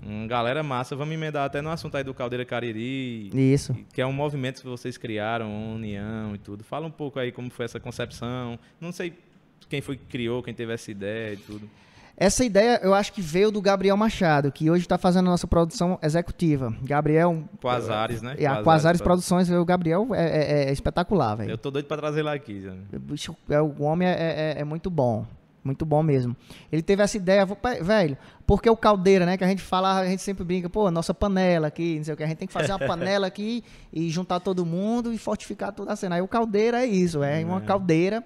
Uma galera massa. Vamos emendar até no assunto aí do Caldeira Cariri, Isso. que é um movimento que vocês criaram, união e tudo. Fala um pouco aí como foi essa concepção. Não sei quem foi que criou, quem teve essa ideia e tudo. Essa ideia eu acho que veio do Gabriel Machado, que hoje está fazendo a nossa produção executiva. Gabriel. Quasares, né? É, a Quasares Produções, o Gabriel é, é- é espetacular, velho. Eu tô doido pra trazer lá aqui, já. Bicho- é, o homem é, é- é muito bom. Muito bom mesmo. Ele teve essa ideia, velho, porque o caldeira, né? Que a gente fala, a gente sempre brinca, pô, nossa panela aqui, não sei o que. A gente tem que fazer uma panela aqui e juntar todo mundo e fortificar toda a cena. Aí o caldeira é isso, é uma É. caldeira,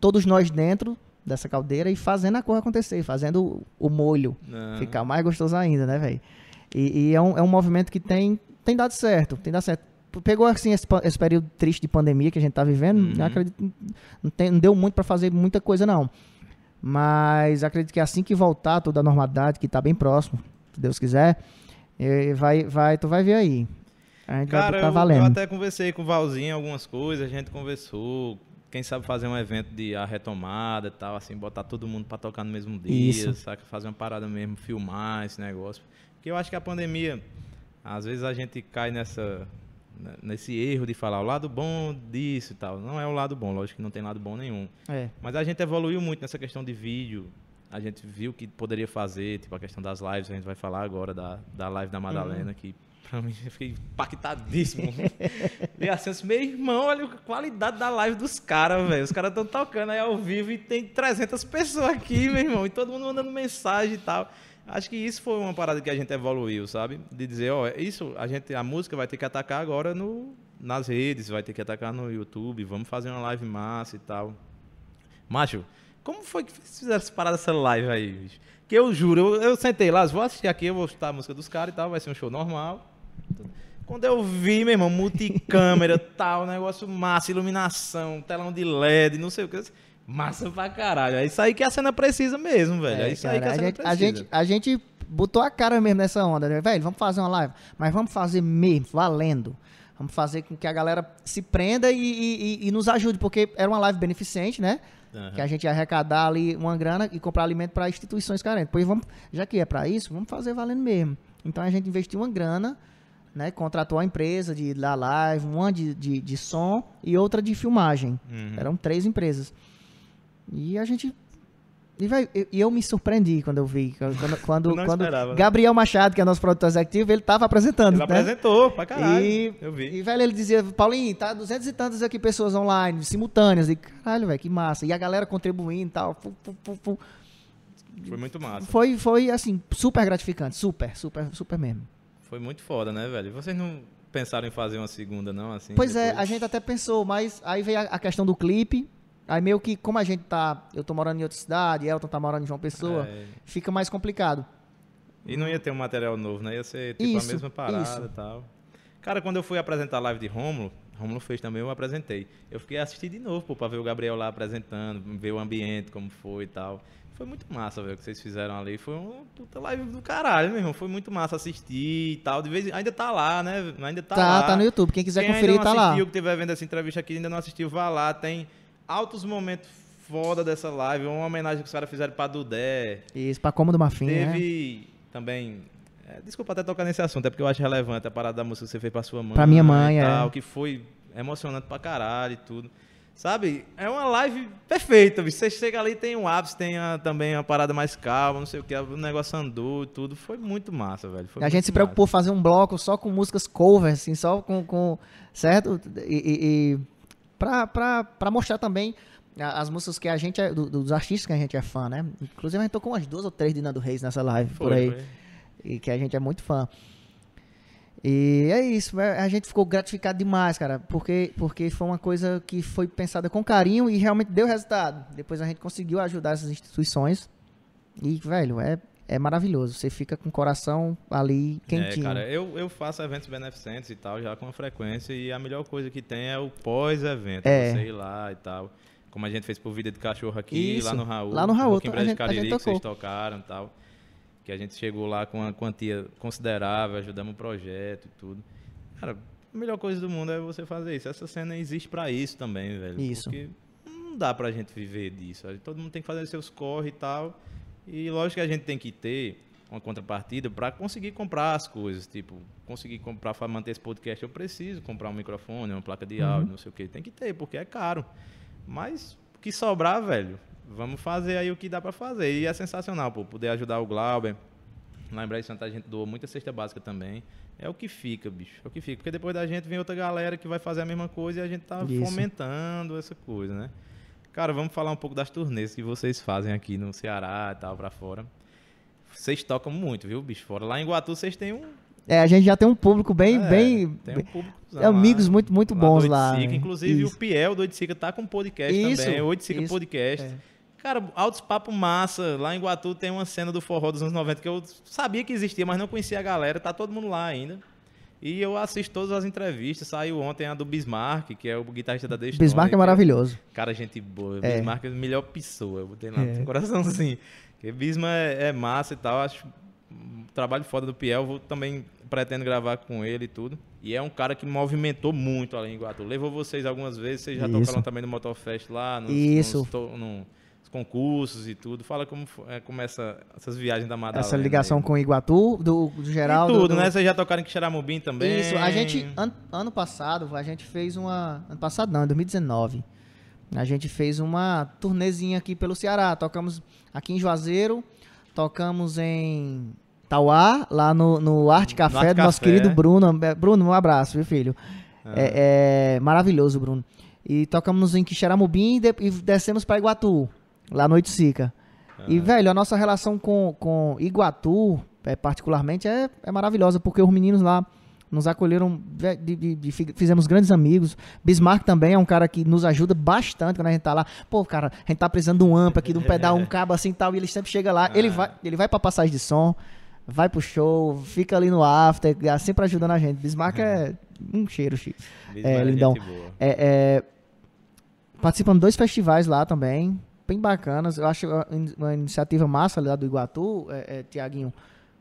todos nós dentro dessa caldeira e fazendo a coisa acontecer, fazendo o, molho Não. ficar mais gostoso ainda, né, velho? E, e é, um, é um movimento que tem, tem dado certo, tem dado certo. Pegou, assim, esse, esse período triste de pandemia que a gente tá vivendo, Uhum. acredito, não, tem- não deu muito pra fazer muita coisa, não. Mas acredito que assim que voltar toda a normalidade, que tá bem próximo, se Deus quiser. E vai, vai, tu vai ver aí. A gente vai Cara, botar eu, valendo. eu até conversei com o Valzinho algumas coisas, a gente conversou. Quem sabe fazer um evento de a retomada e tal, assim, botar todo mundo pra tocar no mesmo dia, Isso. saca? Fazer uma parada mesmo, filmar esse negócio. Porque eu acho que a pandemia, às vezes a gente cai nessa nesse erro de falar o lado bom disso e tal. Não é o lado bom, lógico que não tem lado bom nenhum. É. Mas a gente evoluiu muito nessa questão de vídeo. A gente viu que poderia fazer, tipo a questão das lives, a gente vai falar agora da, da live da Madalena, Uhum. que pra mim eu fiquei impactadíssimo. e assim, assim, meu irmão, olha a qualidade da live dos caras, velho. Os caras estão tocando aí ao vivo e tem 300 pessoas aqui, meu irmão, e todo mundo mandando mensagem e tal. Acho que isso foi uma parada que a gente evoluiu, sabe? De dizer, ó, isso, a gente, a música vai ter que atacar agora no, nas redes, vai ter que atacar no YouTube, vamos fazer uma live massa e tal. Macho, como foi que fizeram essa parada dessa live aí, bicho? Que eu juro, eu, eu sentei lá, vou assistir aqui, eu vou escutar a música dos caras e tal, vai ser um show normal. Quando eu vi, meu irmão, multicâmera, tal, negócio massa, iluminação, telão de LED, não sei o que. Massa pra caralho. É isso aí que a cena precisa mesmo, velho. É, É, isso aí que cara, a a, cena gente, a, precisa. gente, a gente botou a cara mesmo nessa onda, né? Velho, vamos fazer uma live, mas vamos fazer mesmo, valendo. Vamos fazer com que a galera se prenda e, e- e- nos ajude, porque era uma live beneficente, né? Aham. Que a gente ia arrecadar ali uma grana e comprar alimento para instituições carentes. Pois vamos, já que é para isso, vamos fazer valendo mesmo. Então a gente investiu uma grana, né? Contratou a empresa de da live, uma de, de, de som e outra de filmagem. Uhum. Eram três empresas. E a gente. E, véi, eu, e eu me surpreendi quando eu vi. Quando, quando, quando esperava, né? Gabriel Machado, que é nosso produtor executivo, ele tava apresentando. Ele né? apresentou pra caralho. E, eu vi. e, velho, ele dizia, Paulinho, tá duzentas e tantas aqui pessoas online, simultâneas. E, caralho, velho, que massa. E a galera contribuindo e tal. Fu, fu, fu. Foi muito massa. Foi, foi, assim, super gratificante. Super, super, super mesmo. Foi muito foda, né, velho? Vocês não pensaram em fazer uma segunda, não, assim? Pois é, depois? a gente até pensou, mas aí veio a, a questão do clipe. Aí meio que, como a gente tá. Eu tô morando em outra cidade, Elton tá morando em João Pessoa, É. fica mais complicado. E não ia ter um material novo, né? Ia ser tipo Isso, a mesma parada isso. e tal. Cara, quando eu fui apresentar a live de Rômulo, Rômulo fez também, eu apresentei. Eu fiquei assistindo de novo, pô, pra ver o Gabriel lá apresentando, ver o ambiente, como foi e tal. Foi muito massa, velho, o que vocês fizeram ali. Foi uma puta live do caralho, meu irmão. Foi muito massa assistir e tal. De vez em... Ainda tá lá, né? Ainda tá, Tá, lá. tá no YouTube. Quem quiser Quem conferir, ainda tá não lá. assistiu, que tiver vendo essa entrevista aqui, ainda não assistiu, vá lá. Tem altos momentos foda dessa live. Uma homenagem que os caras fizeram pra Dudé. Isso, pra Cômodo Marfim, né? Teve também. é, desculpa até tocar nesse assunto, é porque eu acho relevante a parada da música que você fez pra sua mãe. Pra minha mãe, e é. tal, que foi emocionante pra caralho e tudo. Sabe? É uma live perfeita. Você chega ali tem um ápice, tem a- também uma parada mais calma, não sei o que, o negócio andou e tudo. Foi muito massa, velho. Foi a gente se preocupou fazer um bloco só com músicas cover, assim, só com. com certo? E. e, e pra mostrar também as músicas que a gente é. do- dos artistas que a gente é fã, né? Inclusive a gente tocou umas duas ou três de Nando Reis nessa live, massa. por Foi, aí. foi. E que a gente é muito fã. E é isso, é, a gente ficou gratificado demais, cara, porque, porque foi uma coisa que foi pensada com carinho e realmente deu resultado. Depois a gente conseguiu ajudar essas instituições e, velho, é, é maravilhoso. Você fica com o coração ali É, quentinho. cara, eu, eu faço eventos beneficentes e tal, já com frequência, e a melhor coisa que tem é o pós-evento, É. você ir lá e tal. Como a gente fez por Vida de Cachorro aqui, Isso, lá no Raul. lá no Raul, in a gente- a gente Cariri, que vocês tocou. tocaram e tal. Que a gente chegou lá com uma quantia considerável, ajudamos o projeto e tudo. Cara, a melhor coisa do mundo é você fazer isso. Essa cena existe pra isso também, velho. Isso. Porque não dá pra gente viver disso. Todo mundo tem que fazer seus corre e tal. E lógico que a gente tem que ter uma contrapartida para conseguir comprar as coisas. Tipo, conseguir comprar para manter esse podcast, eu preciso comprar um microfone, uma placa de áudio, não sei o que. Tem que ter, porque é caro. Mas o que sobrar, velho, vamos fazer aí o que dá para fazer. E é sensacional, pô, poder ajudar o Glauber. Lá em Brasil Santa a gente doou muita cesta básica também. É o que fica, bicho. É o que fica. Porque depois da gente vem outra galera que vai fazer a mesma coisa e a gente tá Isso. fomentando essa coisa, né? Cara, vamos falar um pouco das turnês que vocês fazem aqui no Ceará e tal, pra fora. Vocês tocam muito, viu, bicho? Fora. Lá em Guatu vocês têm um. É, a gente já tem um público bem, é, bem, Tem um bem- público. amigos muito, muito bons do lá. Né? Inclusive Isso. o Piel do Oiticica tá com podcast Isso, também. Oiticica isso, Podcast. é. Cara, altos papo massa. Lá em Guatu tem uma cena do forró dos anos 90 que eu sabia que existia, mas não conhecia a galera. Tá todo mundo lá ainda. E eu assisto todas as entrevistas. Saiu ontem a do Bismarck, que é o guitarrista da The Stone, Bismarck é que maravilhoso. Cara, gente boa. É. Bismarck é a melhor pessoa. Eu botei lá É. no coraçãozinho. Porque Bisma é, é massa e tal. Acho trabalho foda do Piel, vou também pretendo gravar com ele e tudo. E é um cara que movimentou muito em Iguatu. Levou vocês algumas vezes, vocês já Isso. tocaram também no Motofest lá, nos, Isso. nos to- no- concursos e tudo. Fala como é, como essa, essas viagens da Madalena. Essa ligação aí. com o Iguatu, do, do E Geraldo. tudo, do- né? Vocês já tocaram em Xeramobim também. Isso, a gente, an- ano passado, a gente fez uma. Ano passado não, em 2019. A gente fez uma turnezinha aqui pelo Ceará. Tocamos aqui em Juazeiro, tocamos em Tauá, lá no, no Arte Café Arte do nosso Café. querido Bruno. É, Bruno, um abraço, viu, filho? Ah. É, é maravilhoso, Bruno. E tocamos em Quixeramobim e, de- e descemos para Iguatu, lá no Oiticica. E, velho, a nossa relação com, com Iguatu, é, particularmente, é, é maravilhosa, porque os meninos lá nos acolheram, de- de- de- fi- fizemos grandes amigos. Bismarck também é um cara que nos ajuda bastante quando a gente tá lá. Pô, cara, a gente tá precisando de um amp aqui, de um pedal, um cabo assim e tal, e ele sempre chega lá. Ele, vai, ele vai pra passagem de som, vai pro show, fica ali no after, é, sempre ajudando a gente. Bismarck é um cheiro, Chico. Bismarck é, gente lindão. É, é, participando de dois festivais lá também, bem bacanas. Eu acho uma in- uma iniciativa massa lá do Iguatu, é, é, Tiaguinho,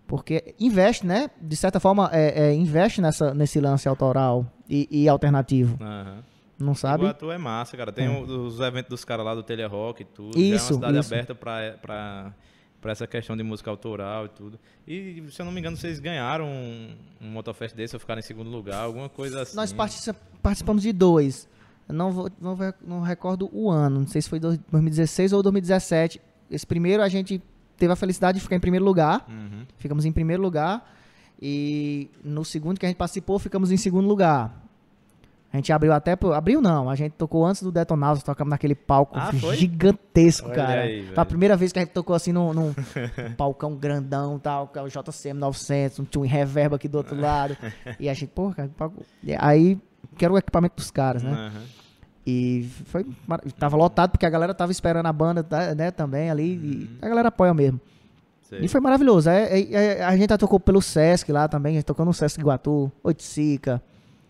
porque investe, né? De certa forma, é, é, investe nessa, nesse lance autoral e, e alternativo, Aham. não sabe? Iguatu é massa, cara. Tem É. o- os eventos dos caras lá do Telha Rock e tudo. Isso, já é uma cidade isso. aberta pra, pra essa questão de música autoral e tudo. E, se eu não me engano, vocês ganharam um, um Motofest desse ou ficaram em segundo lugar, alguma coisa assim. Nós partici- participamos de dois. Não, vou, não, não recordo o ano, não sei se foi dois- 2016 ou 2017. Esse primeiro a gente teve a felicidade de ficar em primeiro lugar. Uhum. Ficamos em primeiro lugar. E no segundo que a gente participou, ficamos em segundo lugar. A gente abriu até. pro- Abriu não, a gente tocou antes do Detonautas, tocamos naquele palco Ah, gigantesco, Olha cara. aí, Foi a primeira vez que a gente tocou assim num, num palcão grandão tal, que é o JCM 900, um twin reverb aqui do outro lado. E a gente, porra, cara, palco- aí, que era o equipamento dos caras, né? Aham. E foi. Tava lotado porque a galera tava esperando a banda, tá, né, também ali. E a galera apoia mesmo. Sei. E foi maravilhoso. É, é- é- a gente já tocou pelo Sesc lá também, a gente tocou no Sesc Iguatu, Oiticica.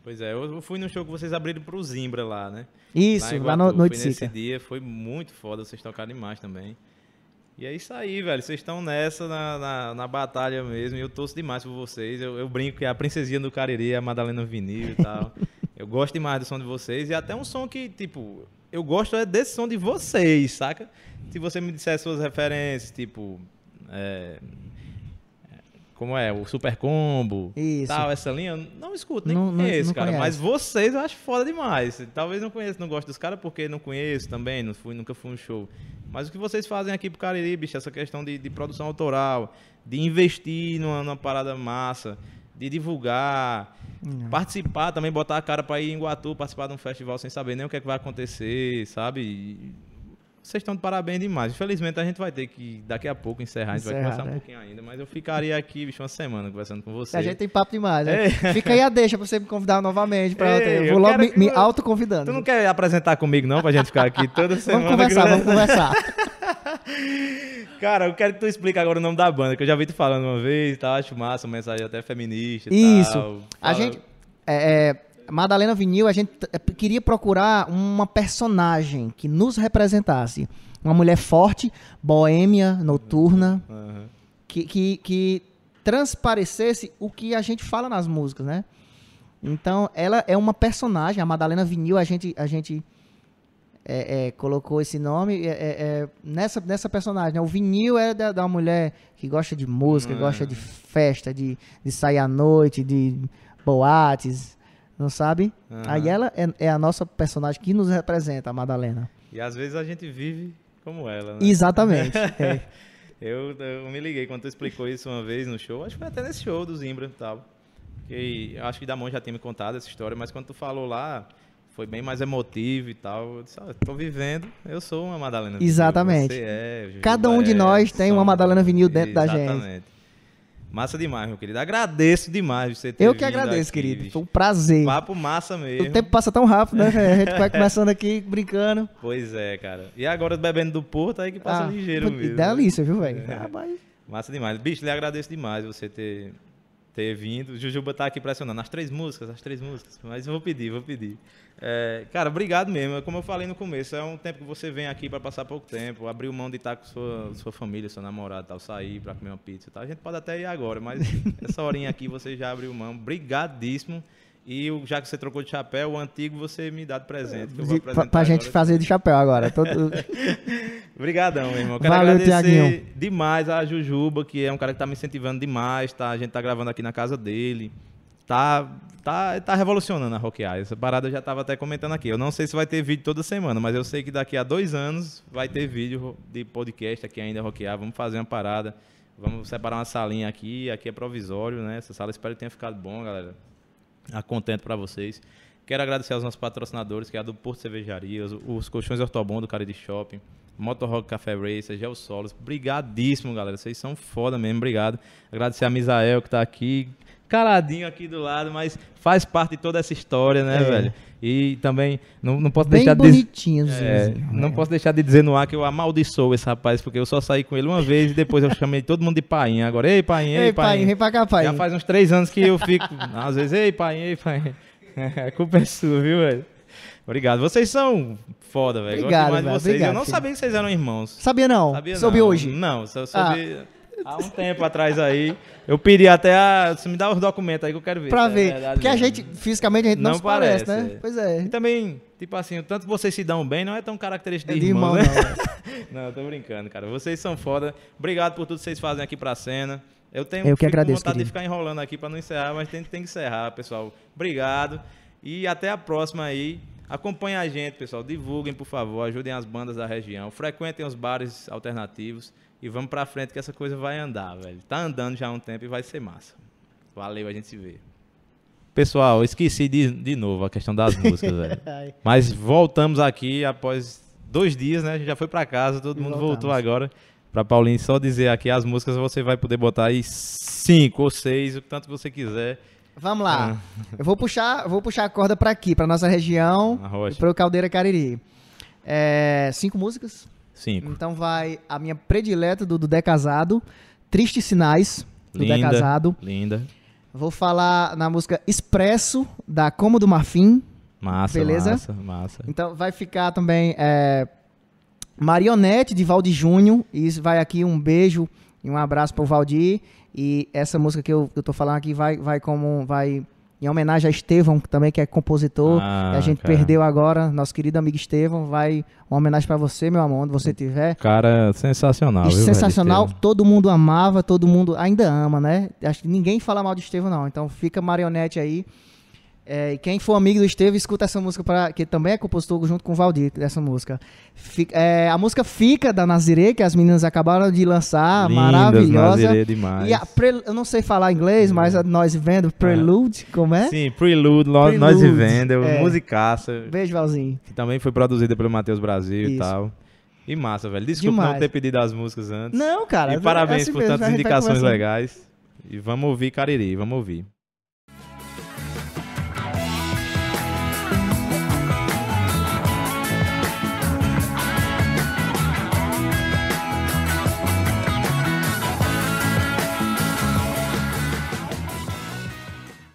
Pois é, eu fui no show que vocês abriram pro Zimbra lá, né? Isso, em lá no, no Fui nesse Oiticica. dia, foi muito foda, vocês tocaram demais também. E é isso aí, velho. Vocês estão nessa, na, na, na batalha mesmo. E eu torço demais por vocês. Eu, eu brinco que é a princesinha do Cariri, a Madalena Vinil e tal. eu gosto demais do som de vocês. E até um som que, tipo, eu gosto é desse som de vocês, saca? Se você me disser suas referências, tipo. é, como é? O Super Combo. Isso. Tal, essa linha, não escuto, nem Não- não- conheço, não cara. conhece. Mas vocês eu acho foda demais. Talvez não conheça, não gosto dos caras porque não conheço também, não fui, nunca fui um show. Mas o que vocês fazem aqui pro Cariri, bicho, essa questão de, de produção autoral, de investir numa, numa parada massa, de divulgar, Hum. participar também, botar a cara pra ir em Guatu, participar de um festival sem saber nem o que, é que vai acontecer, sabe? Vocês estão de parabéns demais. Infelizmente a gente vai ter que, daqui a pouco, encerrar. A gente vai conversar né? um pouquinho ainda, mas eu ficaria aqui, bicho, uma semana conversando com você. A gente tem papo demais, né? É. Fica aí a deixa pra você me convidar novamente. Pra Ei, outra. Eu vou logo me, que me autoconvidando. Tu não quer apresentar comigo, não, pra gente ficar aqui toda semana? Vamos conversar, vamos conversar. Cara, eu quero que tu explique agora o nome da banda, que eu já vi tu falando uma vez, tá? Acho massa, uma mensagem até feminista e Isso. tal. A gente. é, é, Madalena Vinil, a gente é, queria procurar uma personagem que nos representasse. Uma mulher forte, boêmia, noturna, Aham. que, que, que transparecesse o que a gente fala nas músicas, né? Então, ela é uma personagem, a Madalena Vinil, a gente, a gente é, é, colocou esse nome é, nessa, nessa personagem. né? O vinil é da, da mulher que gosta de música, Hum. gosta de festa, de, de sair à noite, de boates, não sabe? Aham. Aí ela é, é a nossa personagem que nos representa, a Madalena. E às vezes a gente vive como ela, né? Exatamente. é. Eu, eu me liguei quando tu explicou isso uma vez no show, acho que foi até nesse show do Zimbra e tal. Que eu acho que Damon já tinha me contado essa história, mas quando tu falou lá, foi bem mais emotivo e tal. Eu disse, ah, tô vivendo, eu sou uma Madalena Exatamente. É, Cada um de é, nós tem uma. Madalena Vinil dentro da gente. Exatamente. Massa demais, meu querido. Agradeço demais você ter Eu que agradeço, aqui, querido. Foi um prazer. Papo massa mesmo. O tempo passa tão rápido, né? A gente vai começando aqui brincando. Pois é, cara. E agora bebendo do Porto, aí que passa Ah, ligeiro mesmo. Delícia, viu, velho? É. Rapaz. Massa demais. Bicho, lhe agradeço demais você ter ter vindo. Jujuba tá aqui pressionando. As três músicas, as três músicas. Mas eu vou pedir, vou pedir. É, cara, obrigado mesmo. Como eu falei no começo, é um tempo que você vem aqui para passar pouco tempo, abrir mão de estar com sua, sua família, seu namorado, tal, sair para comer uma pizza, tal. A gente pode até ir agora, mas essa horinha aqui você já abriu mão. Obrigadíssimo. E já que você trocou de chapéu, o antigo você me dá de presente. De, pra, pra gente fazer de chapéu agora. Todo... Obrigadão, meu irmão. Quero Valeu, agradecer Thiaguinho. demais a Jujuba, que é um cara que tá me incentivando demais, tá? A gente tá gravando aqui na casa dele. Tá, tá, tá revolucionando a Rockear. Essa parada eu já tava até comentando aqui. Eu não sei se vai ter vídeo toda semana, mas eu sei que daqui a dois anos vai ter vídeo de podcast aqui ainda Rockear. Vamos fazer uma parada. Vamos separar uma salinha aqui. Aqui é provisório, né? Essa sala espero que tenha ficado bom, galera a contento para vocês. Quero agradecer aos nossos patrocinadores, que é a do Porto Cervejaria, os, os colchões Ortobon do Cara de Shopping, Motorrock Café Racer, Gel Solos. Obrigadíssimo, galera. Vocês são foda mesmo, obrigado. Agradecer a Misael que tá aqui, caladinho aqui do lado, mas faz parte de toda essa história, né, é. velho? E também não, não posso Bem deixar bonitinho, de é, não posso deixar de dizer no ar que eu amaldiçoo esse rapaz, porque eu só saí com ele uma vez e depois eu chamei todo mundo de painha. Agora, ei, painha, ei, ei painha. vem pra cá, painha. Já faz uns três anos que eu fico, às vezes, ei, painha, ei, painha. A culpa é sua, viu, velho? Obrigado. Vocês são foda, velho. Obrigado, Gosto demais de vocês. Obrigado, eu não filho. sabia que vocês eram irmãos. Sabia não. Sabia Soube não. hoje. Não, só soube... Ah. Há um tempo atrás aí, eu pedi até a. Você me dá os documentos aí que eu quero ver. Pra é ver. Verdade, porque mesmo. a gente, fisicamente, a gente não, não se parece, parece, né? É. Pois é. E também, tipo assim, o tanto vocês se dão bem não é tão característico é de, de irmão, irmão, né? Não, não, tô brincando, cara. Vocês são foda. Obrigado por tudo que vocês fazem aqui pra cena. Eu tenho eu que agradeço, vontade querido. de ficar enrolando aqui pra não encerrar, mas tem, tem que encerrar, pessoal. Obrigado. E até a próxima aí. Acompanhe a gente, pessoal. Divulguem, por favor. Ajudem as bandas da região. Frequentem os bares alternativos. E vamos pra frente que essa coisa vai andar, velho. Tá andando já há um tempo e vai ser massa. Valeu, a gente se vê. Pessoal, esqueci de, de novo a questão das músicas, velho. Mas voltamos aqui após dois dias, né? A gente já foi para casa, todo e mundo voltamos. voltou agora. Pra Paulinho só dizer aqui as músicas, você vai poder botar aí cinco ou seis, o tanto que você quiser. Vamos lá. Ah. Eu vou puxar, vou puxar a corda para aqui, para nossa região, para o Caldeira Cariri. É, cinco músicas. Cinco. Então vai a minha predileta do Dudé Casado, Tristes Sinais, do Dudé Casado. Linda. Vou falar na música Expresso, da Como do Marfim. Massa, beleza? massa, massa. Então vai ficar também é, Marionete, de Valdir Júnior. E vai aqui um beijo e um abraço para o Valdir. E essa música que eu, tô falando aqui vai, vai como... Vai em homenagem a Estevão, também que é compositor, ah, a gente cara. perdeu agora, nosso querido amigo Estevão, vai uma homenagem para você, meu amor, onde você estiver. Cara, sensacional. Viu, sensacional, todo mundo amava, todo mundo ainda ama, né? Acho que ninguém fala mal de Estevão não, então fica marionete aí. É, quem for amigo do Estevam, escuta essa música, pra, que também é compositor junto com o Valdir, dessa música. Fica, é, a música Fica, da Nazirê, que as meninas acabaram de lançar, Lindas, maravilhosa. Nazirê demais. E a pre, eu não sei falar inglês, hum. mas a nós vendo, Prelude, como é? Sim, Prelude, Prelude nós vendo, é. musicaça. Beijo, Valzinho. Que também foi produzida pelo Matheus Brasil Isso. e tal. E massa, velho. Desculpa Demais. não ter pedido as músicas antes. Não, cara. E parabéns é assim por tantas indicações legais. E vamos ouvir Cariri, vamos ouvir.